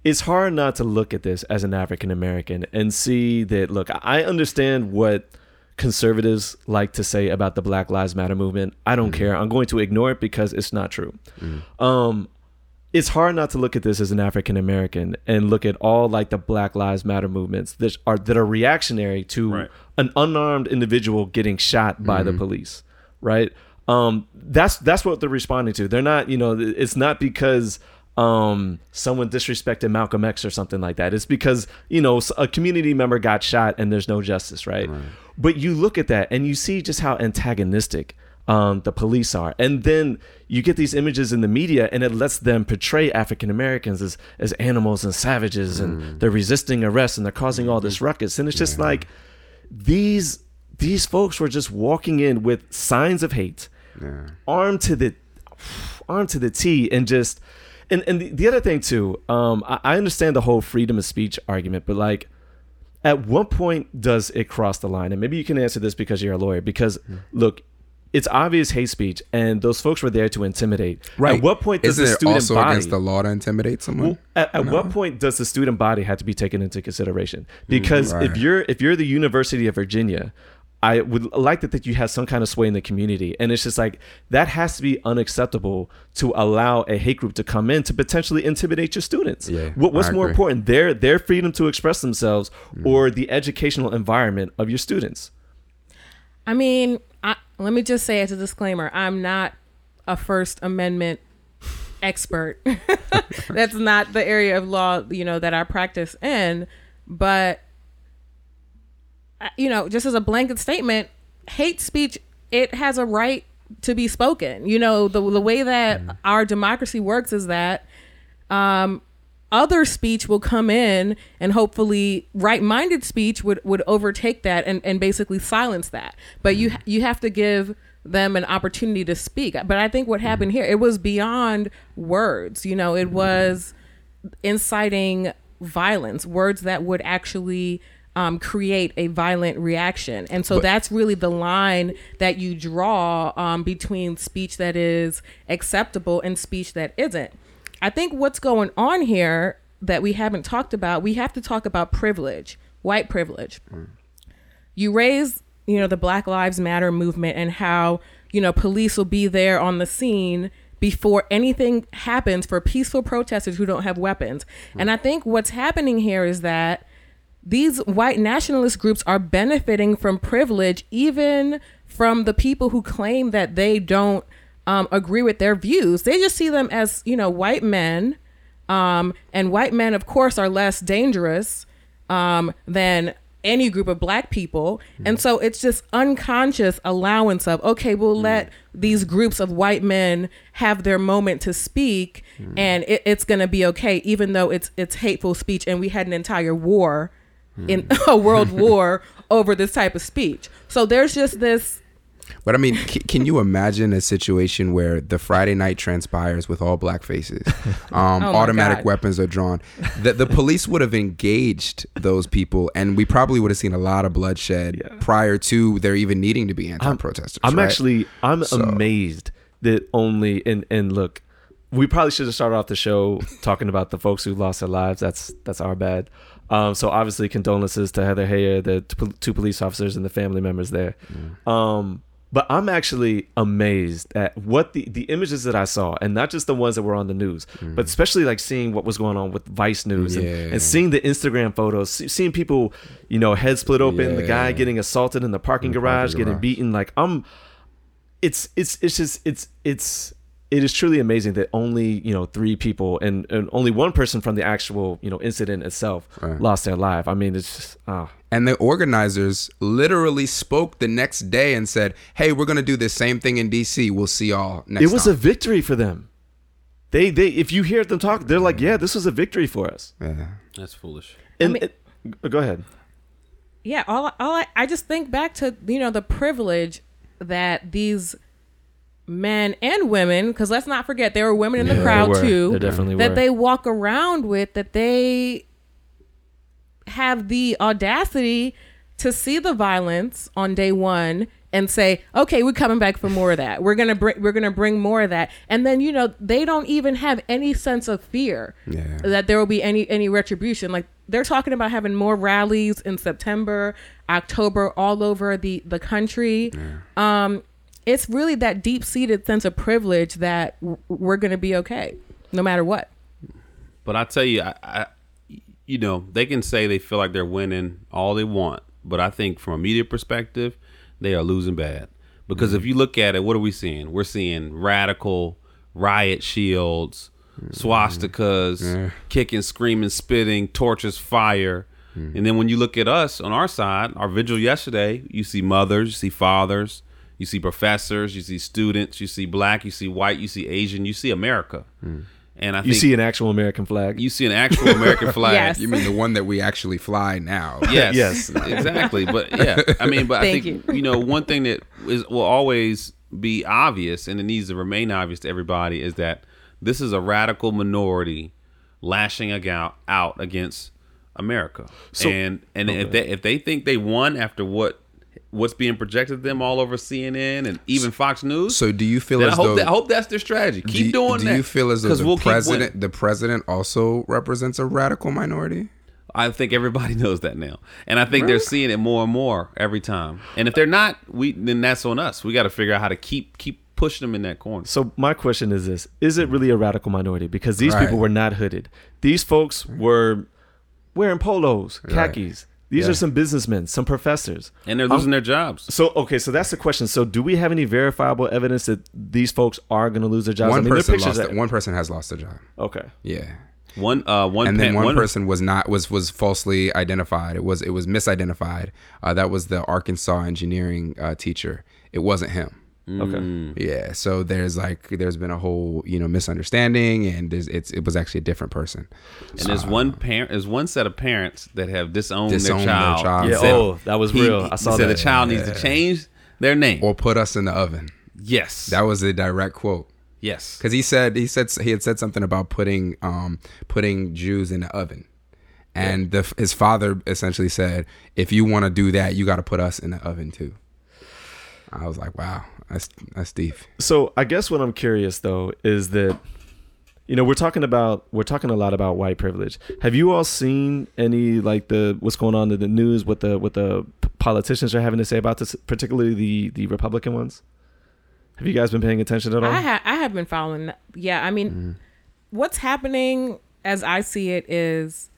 it's hard not to look at this as an African American and see that look, I understand what conservatives like to say about the Black Lives Matter movement. I don't care. I'm going to ignore it because it's not true. Um it's hard not to look at this as an African American and look at all like the Black Lives Matter movements that are that are reactionary to Right. an unarmed individual getting shot by the police, right? Um, that's that's what they're responding to. They're not, you know, it's not because um, someone disrespected Malcolm X or something like that. It's because you know a community member got shot and there's no justice, right? But you look at that and you see just how antagonistic um, the police are. And then you get these images in the media and it lets them portray African Americans as, as animals and savages and they're resisting arrest and they're causing all this ruckus. And it's just like these these folks were just walking in with signs of hate, armed to the armed to the T and just and, and the, the other thing too, um, I, I understand the whole freedom of speech argument, but like at what point does it cross the line? And maybe you can answer this because you're a lawyer. Because look, it's obvious hate speech, and those folks were there to intimidate. Right. At what point does isn't the it student also body? against the law to intimidate someone Well, at, at what point does the student body have to be taken into consideration? Because right. if you're if you're the University of Virginia, I would like that that you have some kind of sway in the community, and it's just like that has to be unacceptable to allow a hate group to come in to potentially intimidate your students. Yeah, what, what's more important, their their freedom to express themselves mm. or the educational environment of your students? I mean, I, let me just say as a disclaimer, I'm not a First Amendment expert. [LAUGHS] That's not the area of law, you know, that I practice in. But, you know, just as a blanket statement, hate speech, it has a right to be spoken. You know, the, the way that mm. our democracy works is that um, other speech will come in and hopefully right-minded speech would, would overtake that and, and basically silence that. But you mm. you have to give them an opportunity to speak. But i think what happened mm. here it was beyond words. You know it was inciting violence words that would actually um, create a violent reaction and so that's really the line that you draw um, between speech that is acceptable and speech that isn't I think what's going on here that we haven't talked about, we have to talk about privilege, white privilege. You raise, you know, the Black Lives Matter movement and how, you know, police will be there on the scene before anything happens for peaceful protesters who don't have weapons. And I think what's happening here is that these white nationalist groups are benefiting from privilege even from the people who claim that they don't um, agree with their views. They just see them as you know white men um, and white men of course are less dangerous um, than any group of black people. And so it's just unconscious allowance of okay we'll let these groups of white men have their moment to speak and it, it's going to be okay even though it's it's hateful speech and we had an entire war in [LAUGHS] a world war over this type of speech so there's just this But I mean, c- can you imagine a situation where the Friday night transpires with all black faces, [LAUGHS] um, Oh automatic God. weapons are drawn, that the police would have engaged those people, and we probably would have seen a lot of bloodshed Yeah. prior to there even needing to be anti-protesters. I'm right? actually I'm So- amazed that only and and look, we probably should have started off the show talking about the folks who lost their lives. That's that's our bad. Um, so obviously condolences to Heather Heyer, the t- two police officers, and the family members there. Um, but I'm actually amazed at what the the images that I saw, and not just the ones that were on the news, but especially like seeing what was going on with Vice News and, Yeah. and seeing the Instagram photos, see, seeing people, you know, head split open, the guy getting assaulted in the parking In the garage, parking getting garage. beaten. Like I'm, it's it's it's just it's it's it is truly amazing that only you know three people and, and only one person from the actual you know incident itself Right. lost their life. I mean, it's just ah. And the organizers literally spoke the next day and said, "Hey, we're gonna do the same thing in DC. We'll see y'all next it was a victory for them. They they if you hear them talk, they're like, yeah, this was a victory for us. yeah. That's foolish. And mean- it- go ahead. yeah all, all I, I just think back to you know the privilege that these men and women because let's not forget there were women in the there crowd were. too There definitely that were. they walk around with that they have the audacity to see the violence on day one and say okay we're coming back for more of that we're gonna bring we're gonna bring more of that and then you know they don't even have any sense of fear Yeah. that there will be any any retribution like they're talking about having more rallies in september october all over the the country um it's really that deep-seated sense of privilege that w- we're gonna be okay no matter what But I tell you, I, I, you know, they can say they feel like they're winning all they want, but I think from a media perspective, they are losing bad. Because if you look at it, what are we seeing? We're seeing radical riot shields, mm-hmm. swastikas, kicking, screaming, spitting, torches, fire. Mm-hmm. And then when you look at us on our side, our vigil yesterday, you see mothers, you see fathers, you see professors, you see students, you see black, you see white, you see Asian, you see America. Hmm. And I You see an actual American flag. you see an actual American [LAUGHS] flag. Yes. You mean the one that we actually fly now? [LAUGHS] Yes, Yes. [LAUGHS] exactly. But yeah, I mean, but I think you. you. know one thing that is will always be obvious, and it needs to remain obvious to everybody, is that this is a radical minority lashing out out against America. So- and and if they if they think they won after what what's being projected to them all over CNN and even Fox News, So do you feel then I as hope though that, I hope that's their strategy. Keep you, doing do that. you feel as though 'cause the we'll president the president also represents a radical minority? I think everybody [LAUGHS] knows that now, and I think they're seeing it more and more every time. And if they're not, we then that's on us. We got to figure out how to keep keep pushing them in that corner. So my question is this: Is it really a radical minority? Because these Right. people were not hooded. These folks were wearing polos, khakis. These Yeah. are some businessmen, some professors. And they're losing their jobs. So okay, so that's the question. So do we have any verifiable evidence that these folks are going to lose their jobs? one I mean, person pictures lost. that- One person has lost their job. Okay. Yeah. One uh one and then pa- one, person was not was was falsely identified. It was it was misidentified. Uh, that was the Arkansas engineering uh, teacher. It wasn't him. Okay. Yeah. So there's like there's been a whole you know misunderstanding, and there's, it's it was actually a different person. and there's one parent there's one set of parents that have disowned, Disowned their their child. child. Yeah. Said- Oh, that was he- real. I saw said that. the child needs to change their name. Or put us in the oven. yes. That was a direct quote. yes. Because he said he said he had said something about putting um putting Jews in the oven, and the, his father essentially said, if you want to do that, you got to put us in the oven too. I was like, wow, that's that's deep. So I guess what I'm curious though is that you know we're talking about we're talking a lot about white privilege. Have you all seen any like the what's going on in the news? What the what the politicians are having to say about this, particularly the the Republican ones? Have you guys been paying attention at all? I ha- I have been following. that. Yeah, I mean, mm. what's happening as I see it is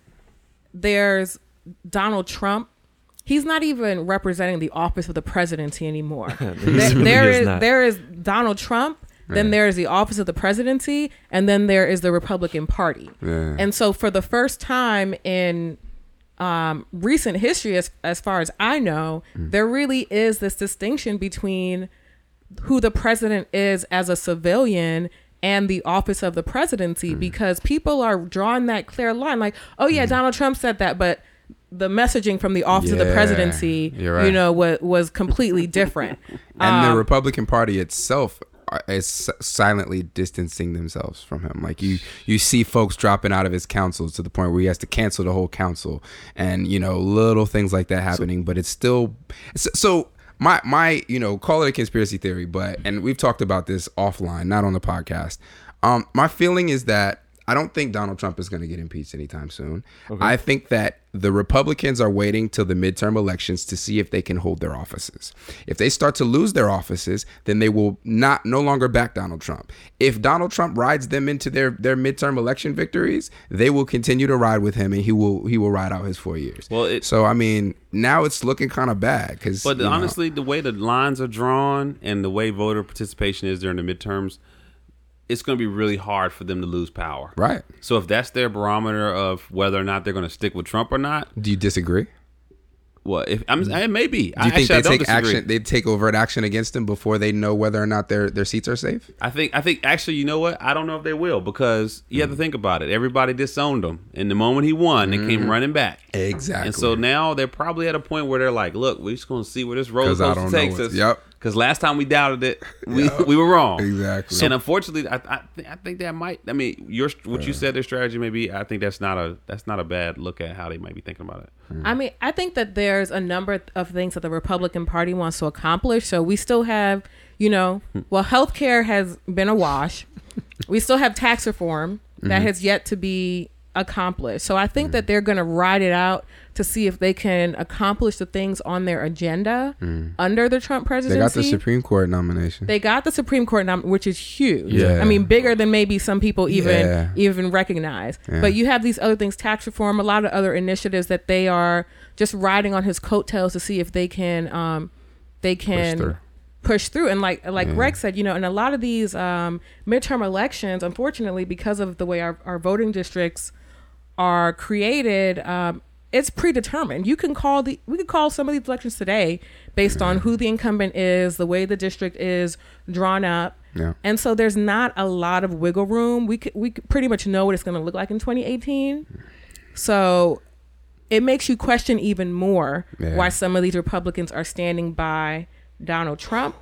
there's Donald Trump. He's not even representing the office of the presidency anymore. [LAUGHS] there, really there is, is there is Donald Trump. Then there is the office of the presidency, and then there is the Republican Party. Yeah. And so, for the first time in um, recent history, as, as far as I know, there really is this distinction between who the president is as a civilian and the office of the presidency because people are drawing that clear line like oh yeah donald trump said that but the messaging from the office of the presidency you're right. you know was, was completely different [LAUGHS] And Um, the Republican Party itself is silently distancing themselves from him. Like you, you see folks dropping out of his councils to the point where he has to cancel the whole council, and you know little things like that happening. but it's still so. so my my you know call it a conspiracy theory, but and we've talked about this offline, not on the podcast. Um, my feeling is that I don't think Donald Trump is going to get impeached anytime soon. I think that the Republicans are waiting till the midterm elections to see if they can hold their offices. If they start to lose their offices, then they will not no longer back Donald Trump. If Donald Trump rides them into their their midterm election victories, they will continue to ride with him, and he will he will ride out his four years. Well, it- so I mean, now it's looking kind of bad because. But honestly, the way the lines are drawn and the way voter participation is during the midterms, it's going to be really hard for them to lose power. right? So if that's their barometer of whether or not they're going to stick with Trump or not, Do you disagree? well, if I'm, it may be. Do you I, think actually, they take disagree. action? They take overt action against him before they know whether or not their their seats are safe. I think I think actually you know what I don't know if they will because you have Mm. to think about it. Everybody disowned him, and the moment he won, they came running back. Exactly. And so now they're probably at a point where they're like, "Look, we're just going to see where this roller coaster takes us." yep. Because last time we doubted it, [LAUGHS] we, we were wrong. Exactly. And unfortunately, I I, th- I think that might. I mean, your what you said their strategy may be. I think that's not a that's not a bad look at how they might be thinking about it. I mean, I think that there's a number of things that the Republican Party wants to accomplish. So we still have, you know, [LAUGHS] well, healthcare has been a wash. we still have tax reform that mm-hmm. has yet to be accomplished. So I think that they're going to ride it out to see if they can accomplish the things on their agenda under the Trump presidency. they got the Supreme Court nomination. They got the Supreme Court, nom- which is huge. Yeah. I mean, bigger than maybe some people even Yeah. even recognize. Yeah. But you have these other things, tax reform, a lot of other initiatives that they are just riding on his coattails to see if they can um, they can through. push through. And like like Greg said, you know, in a lot of these um, midterm elections, unfortunately, because of the way our, our voting districts are created, um, it's predetermined. You can call the we could call some of these elections today based on who the incumbent is, the way the district is drawn up. Yeah. And so there's not a lot of wiggle room. We could, we could pretty much know what it's going to look like in 2018. So it makes you question even more Yeah. why some of these Republicans are standing by Donald Trump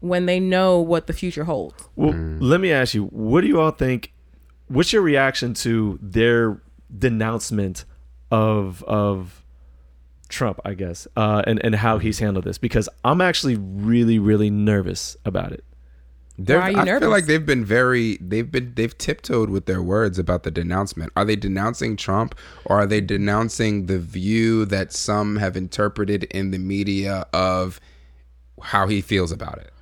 when they know what the future holds. Well, Mm. let me ask you, what do you all think? What's your reaction to their denouncement of of Trump? I guess, uh, and and how he's handled this because I'm actually really really nervous about it. They're- Why are you I nervous? feel like they've been very they've been they've tiptoed with their words about the denouncement. Are they denouncing Trump or are they denouncing the view that some have interpreted in the media of how he feels about it?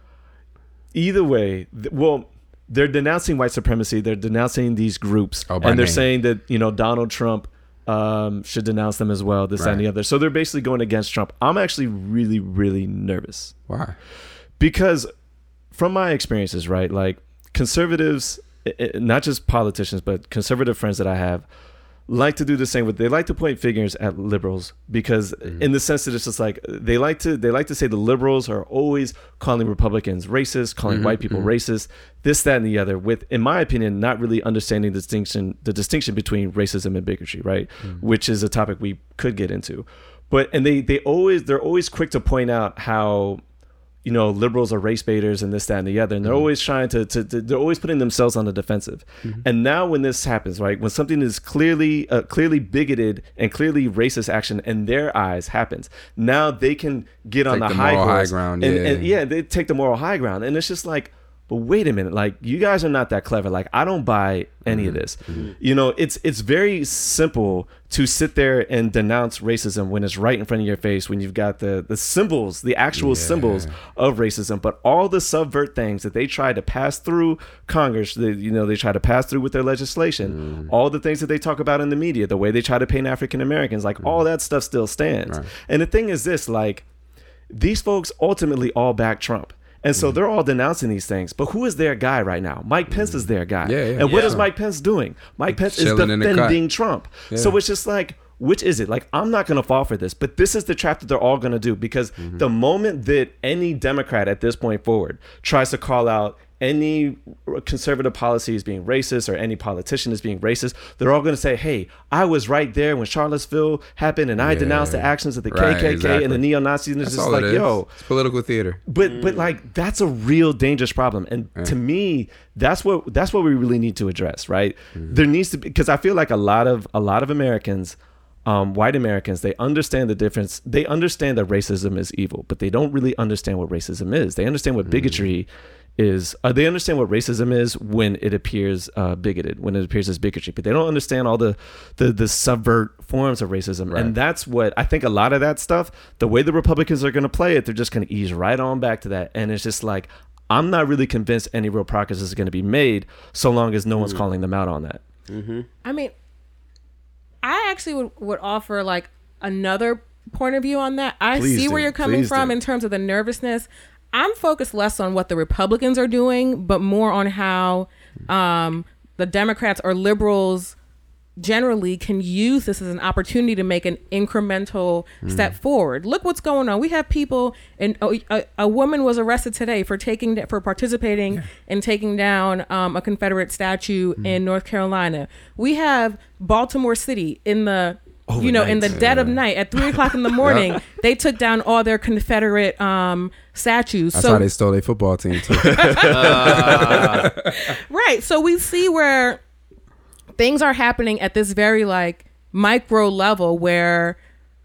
Either way, th- well, they're denouncing white supremacy. They're denouncing these groups, Oh, and they're name. saying that you know Donald Trump um, should denounce them as well. This that, and the other. So they're basically going against Trump. I'm actually really really nervous. Why? because from my experiences right like conservatives not just politicians but conservative friends that i have like to do the same with they like to point fingers at liberals because mm. in the sense that it's just like they like to they like to say the liberals are always calling republicans racist calling mm-hmm, white people mm-hmm. racist this that and the other with in my opinion not really understanding the distinction the distinction between racism and bigotry right? Mm. Which is a topic we could get into. But and they they always they're always quick to point out how you know, liberals are race baiters and this, that, and the other. And they're always trying to, to, to, they're always putting themselves on the defensive. And now when this happens, right, when something is clearly, uh, clearly bigoted and clearly racist action in their eyes happens, now they can get on the, the high, moral high ground, And, yeah. and yeah, they take the moral high ground. And it's just like, but wait a minute, like you guys are not that clever. Like I don't buy any of Mm-hmm. this. Mm-hmm. You know, it's it's very simple to sit there and denounce racism when it's right in front of your face when you've got the the symbols, the actual symbols of racism, but all the subvert things that they try to pass through Congress, they, you know, they try to pass through with their legislation, mm. all the things that they talk about in the media, the way they try to paint African Americans, like all mm. that stuff still stands. And the thing is this, like these folks ultimately all back Trump. And so they're all denouncing these things. But who is their guy right now? Mike Pence is their guy. Yeah, yeah, and what yeah. is Mike Pence doing? Mike Pence is Chilling in defending Trump. So it's just like, which is it? Like, I'm not going to fall for this, but this is the trap that they're all going to do because Mm-hmm. the moment that any Democrat at this point forward tries to call out any conservative policy is being racist or any politician is being racist, they're all going to say, "Hey, I was right there when Charlottesville happened, and I denounced the actions of the Right, KKK exactly. and the neo Nazis." And it's That's just all like, it is. "Yo, it's political theater. but but mm. like that's a real dangerous problem. And to me that's what that's what we really need to address right? Mm-hmm. There needs to be because i feel like a lot of a lot of americans um, white americans they understand the difference they understand that racism is evil but they don't really understand what racism is. They understand what mm-hmm. bigotry is uh, they understand what racism is when it appears uh, bigoted, when it appears as bigotry, but they don't understand all the the, the subvert forms of racism, Right. and that's what I think. A lot of that stuff, the way the Republicans are going to play it, they're just going to ease right on back to that, and it's just like I'm not really convinced any real progress is going to be made so long as no one's Mm. calling them out on that. I mean, I actually would, would offer like another point of view on that. I Please see do. where you're coming Please from do. in terms of the nervousness. I'm focused less on what the Republicans are doing, but more on how um, the Democrats or liberals generally can use this as an opportunity to make an incremental step forward. Look what's going on. We have people, and a, a, a woman was arrested today for taking for participating in taking down um, a Confederate statue in North Carolina. We have Baltimore City in the. You know, in the Overnight. dead of night at three [LAUGHS] o'clock in the morning, they took down all their Confederate um, statues. That's so how they stole their football team too. [LAUGHS] [LAUGHS] Right. So we see where things are happening at this very like micro level where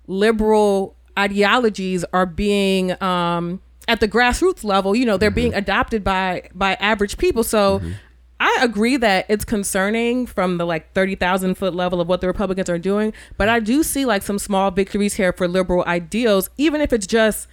liberal ideologies are being um at the grassroots level, you know, they're being adopted by by average people. So I agree that it's concerning from the like 30,000 foot level of what the Republicans are doing, but I do see like some small victories here for liberal ideals even if it's just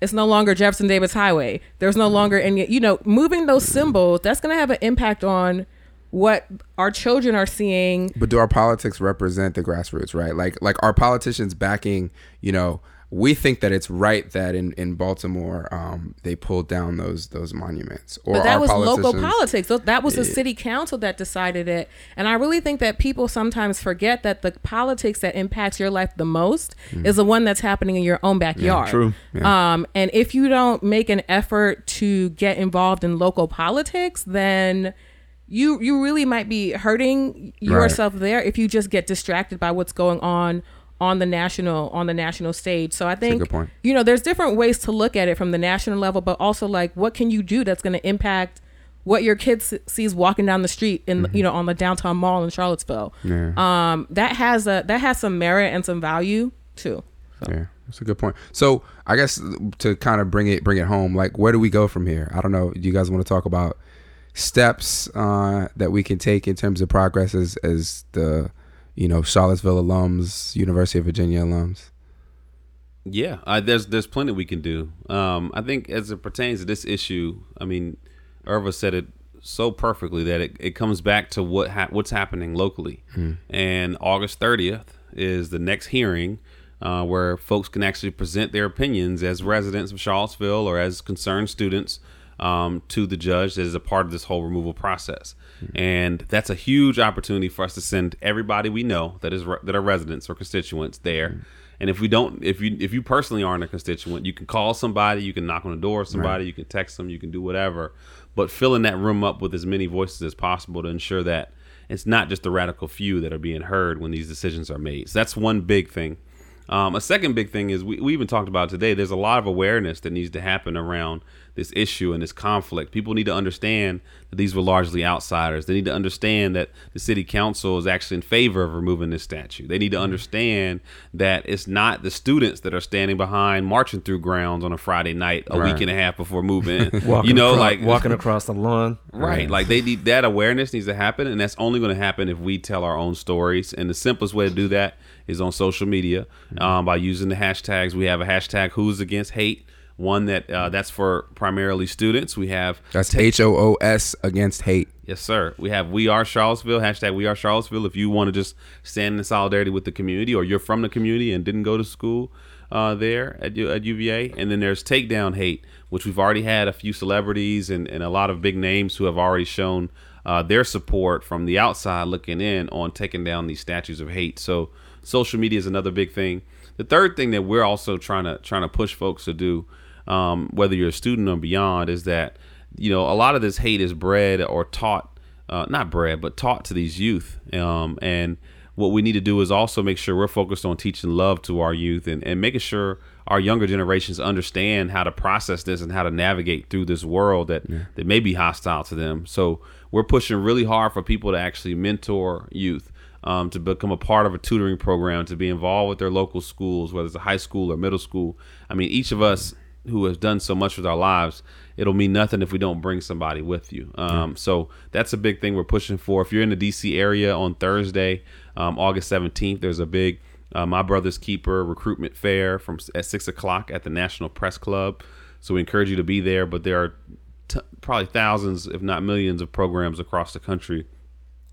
it's no longer Jefferson Davis Highway. There's no longer any, you know, moving those symbols, that's going to have an impact on what our children are seeing. but do our politics represent the grassroots, right? Like like our politicians backing, you know, we think that it's right that in in Baltimore um, they pulled down those those monuments. Or But that was local politics. That was the city council that decided it. And I really think that people sometimes forget that the politics that impacts your life the most is the one that's happening in your own backyard. true. Um, and if you don't make an effort to get involved in local politics, then you you really might be hurting yourself there if you just get distracted by what's going on on the national on the national stage. So I think good point. you know there's different ways to look at it from the national level, but also like what can you do that's going to impact what your kids sees walking down the street in you know on the downtown mall in Charlottesville. Yeah. Um, that has a that has some merit and some value too. Yeah, that's a good point. So I guess to kind of bring it bring it home, like where do we go from here? I don't know. Do you guys want to talk about steps uh, that we can take in terms of progress as as the you know Charlottesville alums, University of Virginia alums? Yeah, uh, there's there's plenty we can do. Um, I think as it pertains to this issue, I mean, Irva said it so perfectly that it, it comes back to what ha- what's happening locally. And August 30th is the next hearing uh, where folks can actually present their opinions as residents of Charlottesville or as concerned students um, to the judge that is a part of this whole removal process. And that's a huge opportunity for us to send everybody we know that is re- that are residents or constituents there. And if we don't, if you if you personally aren't a constituent, you can call somebody, you can knock on the door of somebody, you can text them, you can do whatever. But filling that room up with as many voices as possible to ensure that it's not just the radical few that are being heard when these decisions are made. So that's one big thing. Um, a second big thing is we, we even talked about today. There's a lot of awareness that needs to happen around this issue and this conflict. People need to understand that these were largely outsiders. They need to understand that the city council is actually in favor of removing this statue. They need to understand that it's not the students that are standing behind marching through grounds on a Friday night a Right. week and a half before moving [LAUGHS] you know, across, like walking across the lawn. Right. Like they need that awareness needs to happen, and that's only going to happen if we tell our own stories. And the simplest way to do that is on social media um, by using the hashtags. We have a hashtag Hoos Against Hate. One that uh, that's for primarily students. We have That's H O O S against hate. Yes, sir. We have We Are Charlottesville, hashtag We Are Charlottesville. If you want to just stand in solidarity with the community or you're from the community and didn't go to school uh, there at, at UVA. And then there's Takedown Hate, which we've already had a few celebrities and, and a lot of big names who have already shown uh, their support from the outside looking in on taking down these statues of hate. So social media is another big thing. The third thing that we're also trying to trying to push folks to do, um, whether you're a student or beyond, is that you know a lot of this hate is bred or taught, uh, not bred, but taught to these youth. Um, and what we need to do is also make sure we're focused on teaching love to our youth and, and making sure our younger generations understand how to process this and how to navigate through this world that, that may be hostile to them. So we're pushing really hard for people to actually mentor youth um, to become a part of a tutoring program, to be involved with their local schools, whether it's a high school or middle school. I mean, each of us who has done so much with our lives, it'll mean nothing if we don't bring somebody with you. Um, So that's a big thing we're pushing for. If you're in the DC area on Thursday, um, August 17th, there's a big uh, My Brother's Keeper recruitment fair from at six o'clock at the National Press Club. So we encourage you to be there. But there are t- probably thousands, if not millions, of programs across the country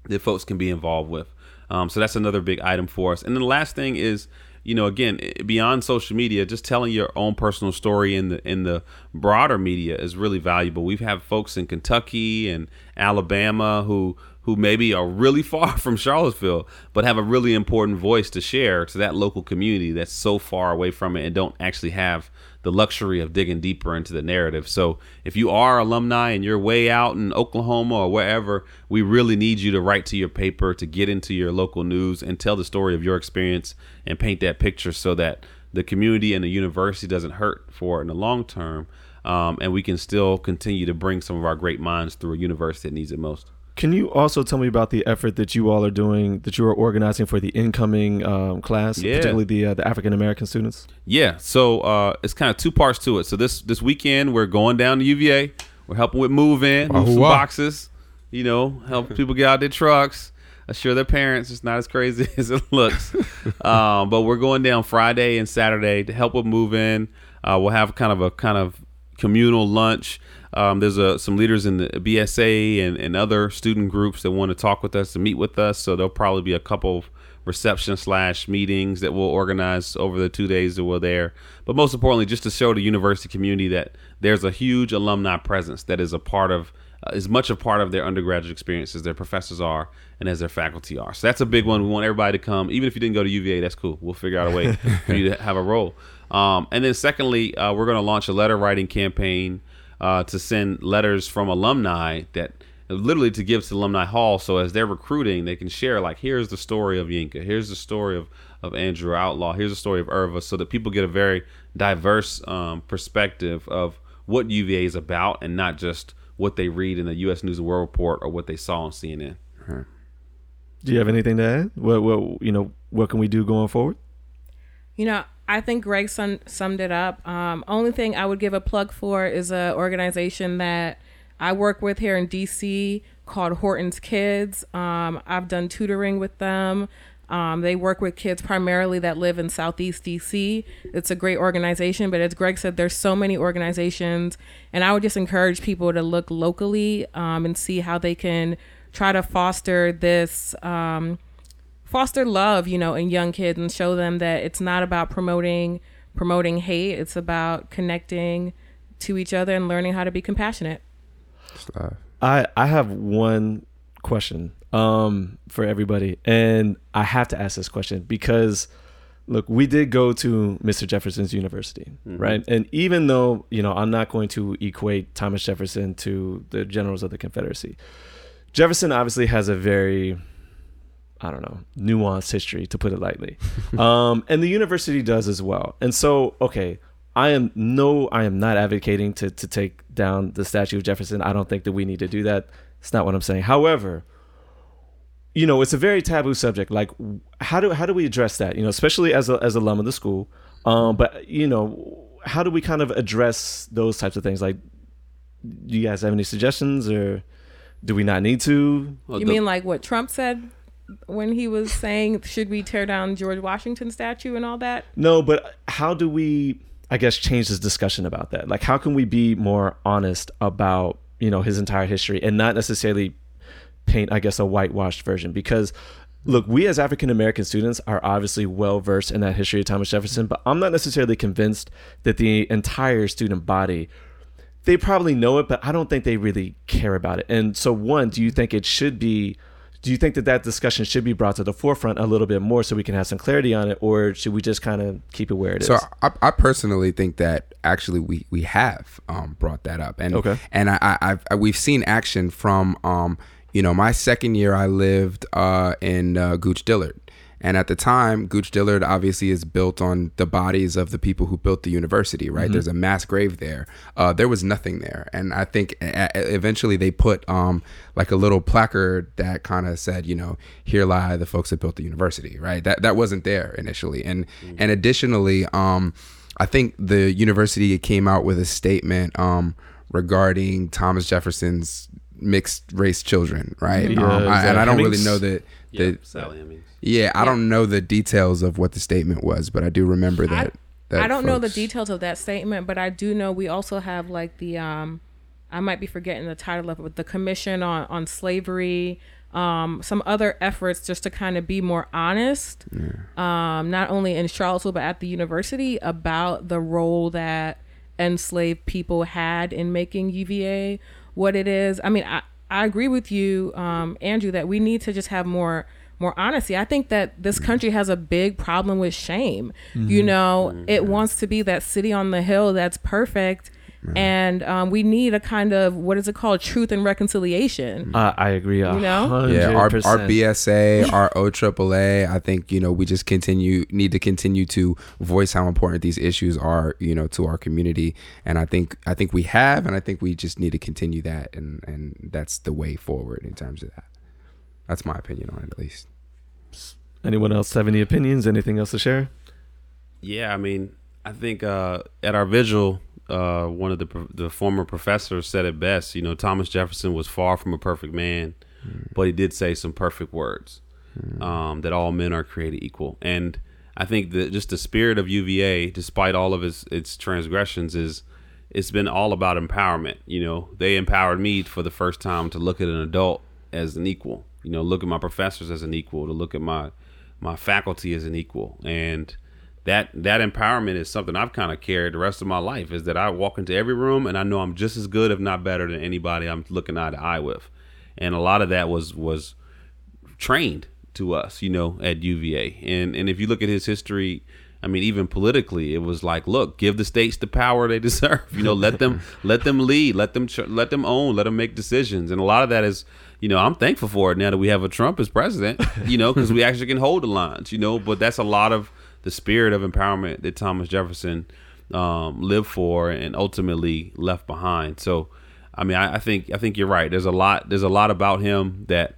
that folks can be involved with. Um, so that's another big item for us. And then the last thing is, you know, again, eh, beyond social media, just telling your own personal story in the in the broader media is really valuable. We've had folks in Kentucky and Alabama who who maybe are really [LAUGHS] far from Charlottesville, but have a really important voice to share to that local community that's so far away from it and don't actually have the luxury of digging deeper into the narrative. So if you are alumni and you're way out in Oklahoma or wherever, we really need you to write to your paper, to get into your local news and tell the story of your experience and paint that picture so that the community and the university doesn't hurt for it in the long term. Um, and we can still continue to bring some of our great minds through a university that needs it most. Can you also tell me about the effort that you all are doing, that you are organizing for the incoming um, class, Yeah. particularly the uh, the African American students? Yeah, so uh, it's kind of two parts to it. So this this weekend we're going down to UVA. We're helping with move in, move some boxes. You know, help people get out their trucks. Assure their parents it's not as crazy [LAUGHS] as it looks. [LAUGHS] um, but we're going down Friday and Saturday to help with move in. Uh, we'll have kind of a kind of communal lunch. Um, there's a, some leaders in the BSA and, and other student groups that want to talk with us to meet with us. So there'll probably be a couple of reception slash meetings that we'll organize over the two days that we're there. But most importantly, just to show the university community that there's a huge alumni presence that is a part of, uh, is much a part of their undergraduate experience as their professors are and as their faculty are. So that's a big one. We want everybody to come. Even if you didn't go to UVA, that's cool. We'll figure out a way for you to [LAUGHS] have a role. Um, and then secondly, uh, we're going to launch a letter writing campaign uh, to send letters from alumni that literally to give to alumni hall so as they're recruiting they can share like here's the story of yinka here's the story of, of andrew outlaw here's the story of irva so that people get a very diverse um, perspective of what uva is about and not just what they read in the us news and world report or what they saw on cnn Do you have anything to add? What, what you know? What can we do going forward? You know, I think Greg sum, summed it up. Um, only thing I would give a plug for is a organization that I work with here in DC called Horton's Kids. Um, I've done tutoring with them. Um, they work with kids primarily that live in Southeast DC. It's a great organization, but as Greg said, there's so many organizations, and I would just encourage people to look locally um, and see how they can try to foster this. Um, foster love you know in young kids and show them that it's not about promoting promoting hate it's about connecting to each other and learning how to be compassionate Stuff. I I have one question um for everybody, and I have to ask this question because look, we did go to Mr. Jefferson's University, right? And even though you know I'm not going to equate Thomas Jefferson to the generals of the Confederacy, Jefferson obviously has a very I don't know, nuanced history to put it lightly. [LAUGHS] um, and the university does as well. And so, okay, I am no, I am not advocating to to take down the statue of Jefferson. I don't think that we need to do that. It's not what I'm saying. However, you know, it's a very taboo subject. Like, how do how do we address that? You know, especially as a as alum of the school. Um, but you know, how do we kind of address those types of things? Like, do you guys have any suggestions, or do we not need to? Well, you the- mean like what trump said when he was saying should we tear down george washington statue and all that No, but how do we, I guess, change this discussion about that? Like, how can we be more honest about, you know, his entire history and not necessarily paint, I guess, a whitewashed version? Because, look, we as African American students are obviously well versed in that history of Thomas Jefferson, but I'm not necessarily convinced that the entire student body. They probably know it, but I don't think they really care about it. And so, one, do you think it should be do you think that that discussion should be brought to the forefront a little bit more so we can have some clarity on it or should we just kind of keep it where it is So I, I personally think that actually we we have um, brought that up, and Okay. and I, I I we've seen action from um you know my second year I lived uh in uh, Gooch Dillard. And at the time, Gooch Dillard obviously is built on the bodies of the people who built the university, right? There's a mass grave there. Uh, there was nothing there, and I think a- a- eventually they put um, like a little placard that kind of said, you know, "Here lie the folks that built the university," right? That that wasn't there initially, and and additionally, um, I think the university came out with a statement um, regarding Thomas Jefferson's mixed race children, right? Yeah, um, is I, and I don't Hemings? really know the, Yeah, Sally Hemings. yeah, I don't know the details of what the statement was, but I do remember I- that. that I don't know the details of that statement, but I do know we also have like the um I might be forgetting the title of it, but the commission on on slavery, um, some other efforts just to kind of be more honest, um, not only in Charlottesville but at the university about the role that enslaved people had in making UVA what it is. I mean, I I agree with you, um, Andrew, that we need to just have more more honesty. I think that this country has a big problem with shame. You know, it wants to be that city on the hill that's perfect. And um, we need a kind of what is it called, truth and reconciliation. Uh, I agree. A You know? hundred Yeah, our, our. BSA, our OAAA, I think, you know, we just continue, need to continue to voice how important these issues are, you know, to our community. And I think, I think we have, and I think we just need to continue that. And, and that's the way forward in terms of that. That's my opinion on it, at least. Anyone else have any opinions? Anything else to share? Yeah, I mean, I think uh, at our vigil, uh, one of the the former professors said it best. You know, Thomas Jefferson was far from a perfect man, but he did say some perfect words um, that all men are created equal. And I think that just the spirit of UVA, despite all of its its transgressions, is it's been all about empowerment. You know, they empowered me for the first time to look at an adult as an equal. You know, look at my professors as an equal, to look at my my faculty as an equal, and that that empowerment is something I've kind of carried the rest of my life. Is that I walk into every room and I know I'm just as good, if not better, than anybody I'm looking eye to eye with, and a lot of that was was trained to us, you know, at UVA. And and if you look at his history, I mean, even politically, it was like, look, give the states the power they [LAUGHS] deserve. You know, let them let them lead, let them let them own, let them make decisions. And a lot of that is, you know, I'm thankful for it now that we have a Trump as president. You know, because we actually can hold the lines. You know, but that's a lot of the spirit of empowerment that Thomas Jefferson um, lived for and ultimately left behind. So, I mean, I, I think I think you're right. There's a lot. There's a lot about him that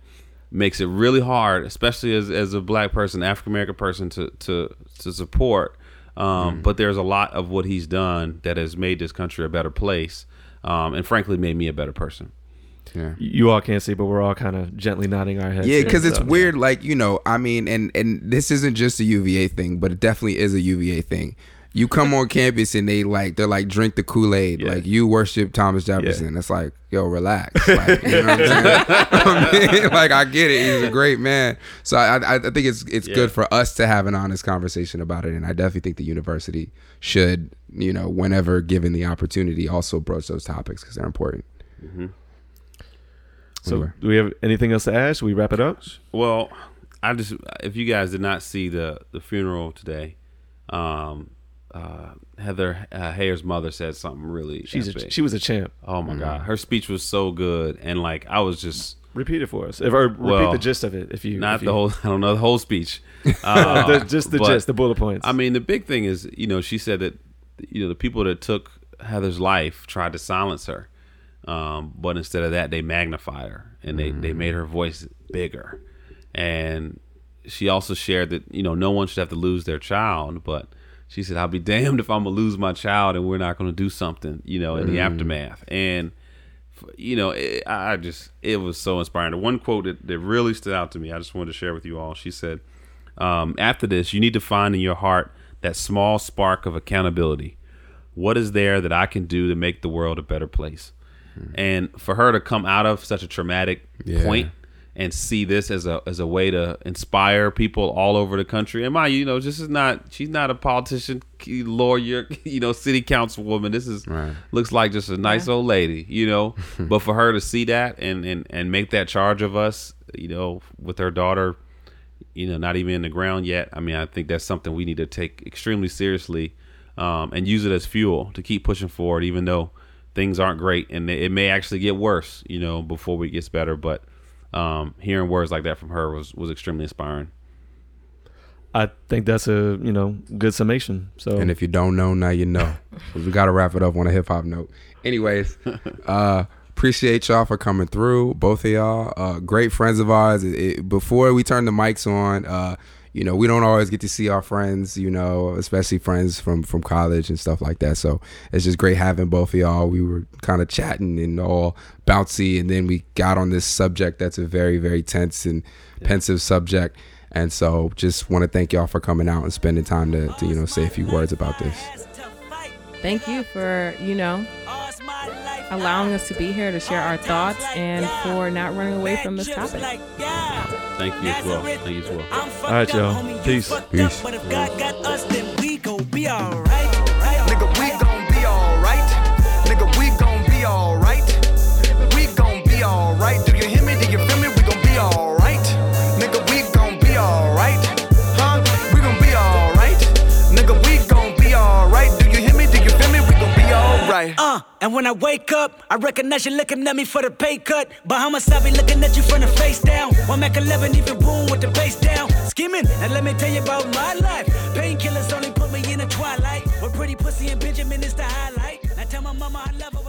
makes it really hard, especially as, as a black person, African American person, to to to support. Um, But there's a lot of what he's done that has made this country a better place, um, and frankly, made me a better person. Yeah. You all can't see, but we're all kind of gently nodding our heads. Yeah, because it's so- weird. Like you know, I mean, and and this isn't just a UVA thing, but it definitely is a UVA thing. You come on campus and they like they're like drink the Kool Aid, Yeah. like you worship Thomas Jefferson. It's like yo, relax. Like, you know what I'm saying? [LAUGHS] [LAUGHS] I mean, like I get it. He's a great man. So I I, I think it's it's Yeah. good for us to have an honest conversation about it, and I definitely think the university should you know whenever given the opportunity also broach those topics because they're important. Mm-hmm. So, Anyway. do we have anything else to add? Should we wrap it up? Well, I just if you guys did not see the the funeral today, um, uh, Heather uh, Heyer's mother said something really. She's a, she was a champ. oh my god, her speech was so good, and like I was just Repeat it for us, if, or repeat Well, the gist of it. If you not if the you- whole. [LAUGHS] I don't know the whole speech. Uh, [LAUGHS] the, just the but- gist, the bullet points. I mean, the big thing is, you know, she said that, you know, the people that took Heather's life tried to silence her, um, but instead of that, they magnified her and they they made her voice bigger. And she also shared that you know no one should have to lose their child, but she said, "I'll be damned [LAUGHS] if I'm gonna lose my child and we're not gonna do something, you know, in the aftermath." And you know, it, I just it was so inspiring. The one quote that, that really stood out to me, I just wanted to share with you all. She said, um, "After this, you need to find in your heart that small spark of accountability. What is there that I can do to make the world a better place?" And for her to come out of such a traumatic Yeah. point and see this as a as a way to inspire people all over the country. And mind you, you know, this is not she's not a politician, lawyer, [LAUGHS] you know, city councilwoman. This is Right. looks like just a nice old lady, you know. [LAUGHS] but for her to see that and, and and make that charge of us, you know, with her daughter, you know, not even in the ground yet. I mean, I think that's something we need to take extremely seriously um, and use it as fuel to keep pushing forward, even though things aren't great and it may actually get worse, you know, before it gets better. But um, hearing words like that from her was was extremely inspiring. I think that's a you know good summation. So And if you don't know, now you know. [LAUGHS] we got to wrap it up on a hip hop note. Anyways, [LAUGHS] uh, appreciate y'all for coming through, both of y'all. Uh, great friends of ours. It- it- before we turn the mics on, uh, you know we don't always get to see our friends you know especially friends from from college and stuff like that. So it's just great having both of y'all. We were kind of chatting and all bouncy and then we got on this subject that's a very very tense and pensive subject. And so just want to thank y'all for coming out and spending time to, to you know say a few words about this Thank you for, you know, allowing us to be here to share our thoughts and for not running away from this topic. Thank you as well. Thank you as well. All right, y'all. Peace. Peace. But Uh, and when I wake up, I recognize you looking at me for the pay cut. Bahamas, I be looking at you from the face down. One Mac 11, even boom with the bass down. Skimming, and let me tell you about my life. Painkillers only put me in the twilight. With pretty pussy and Benjamin is the highlight. I tell my mama I love her,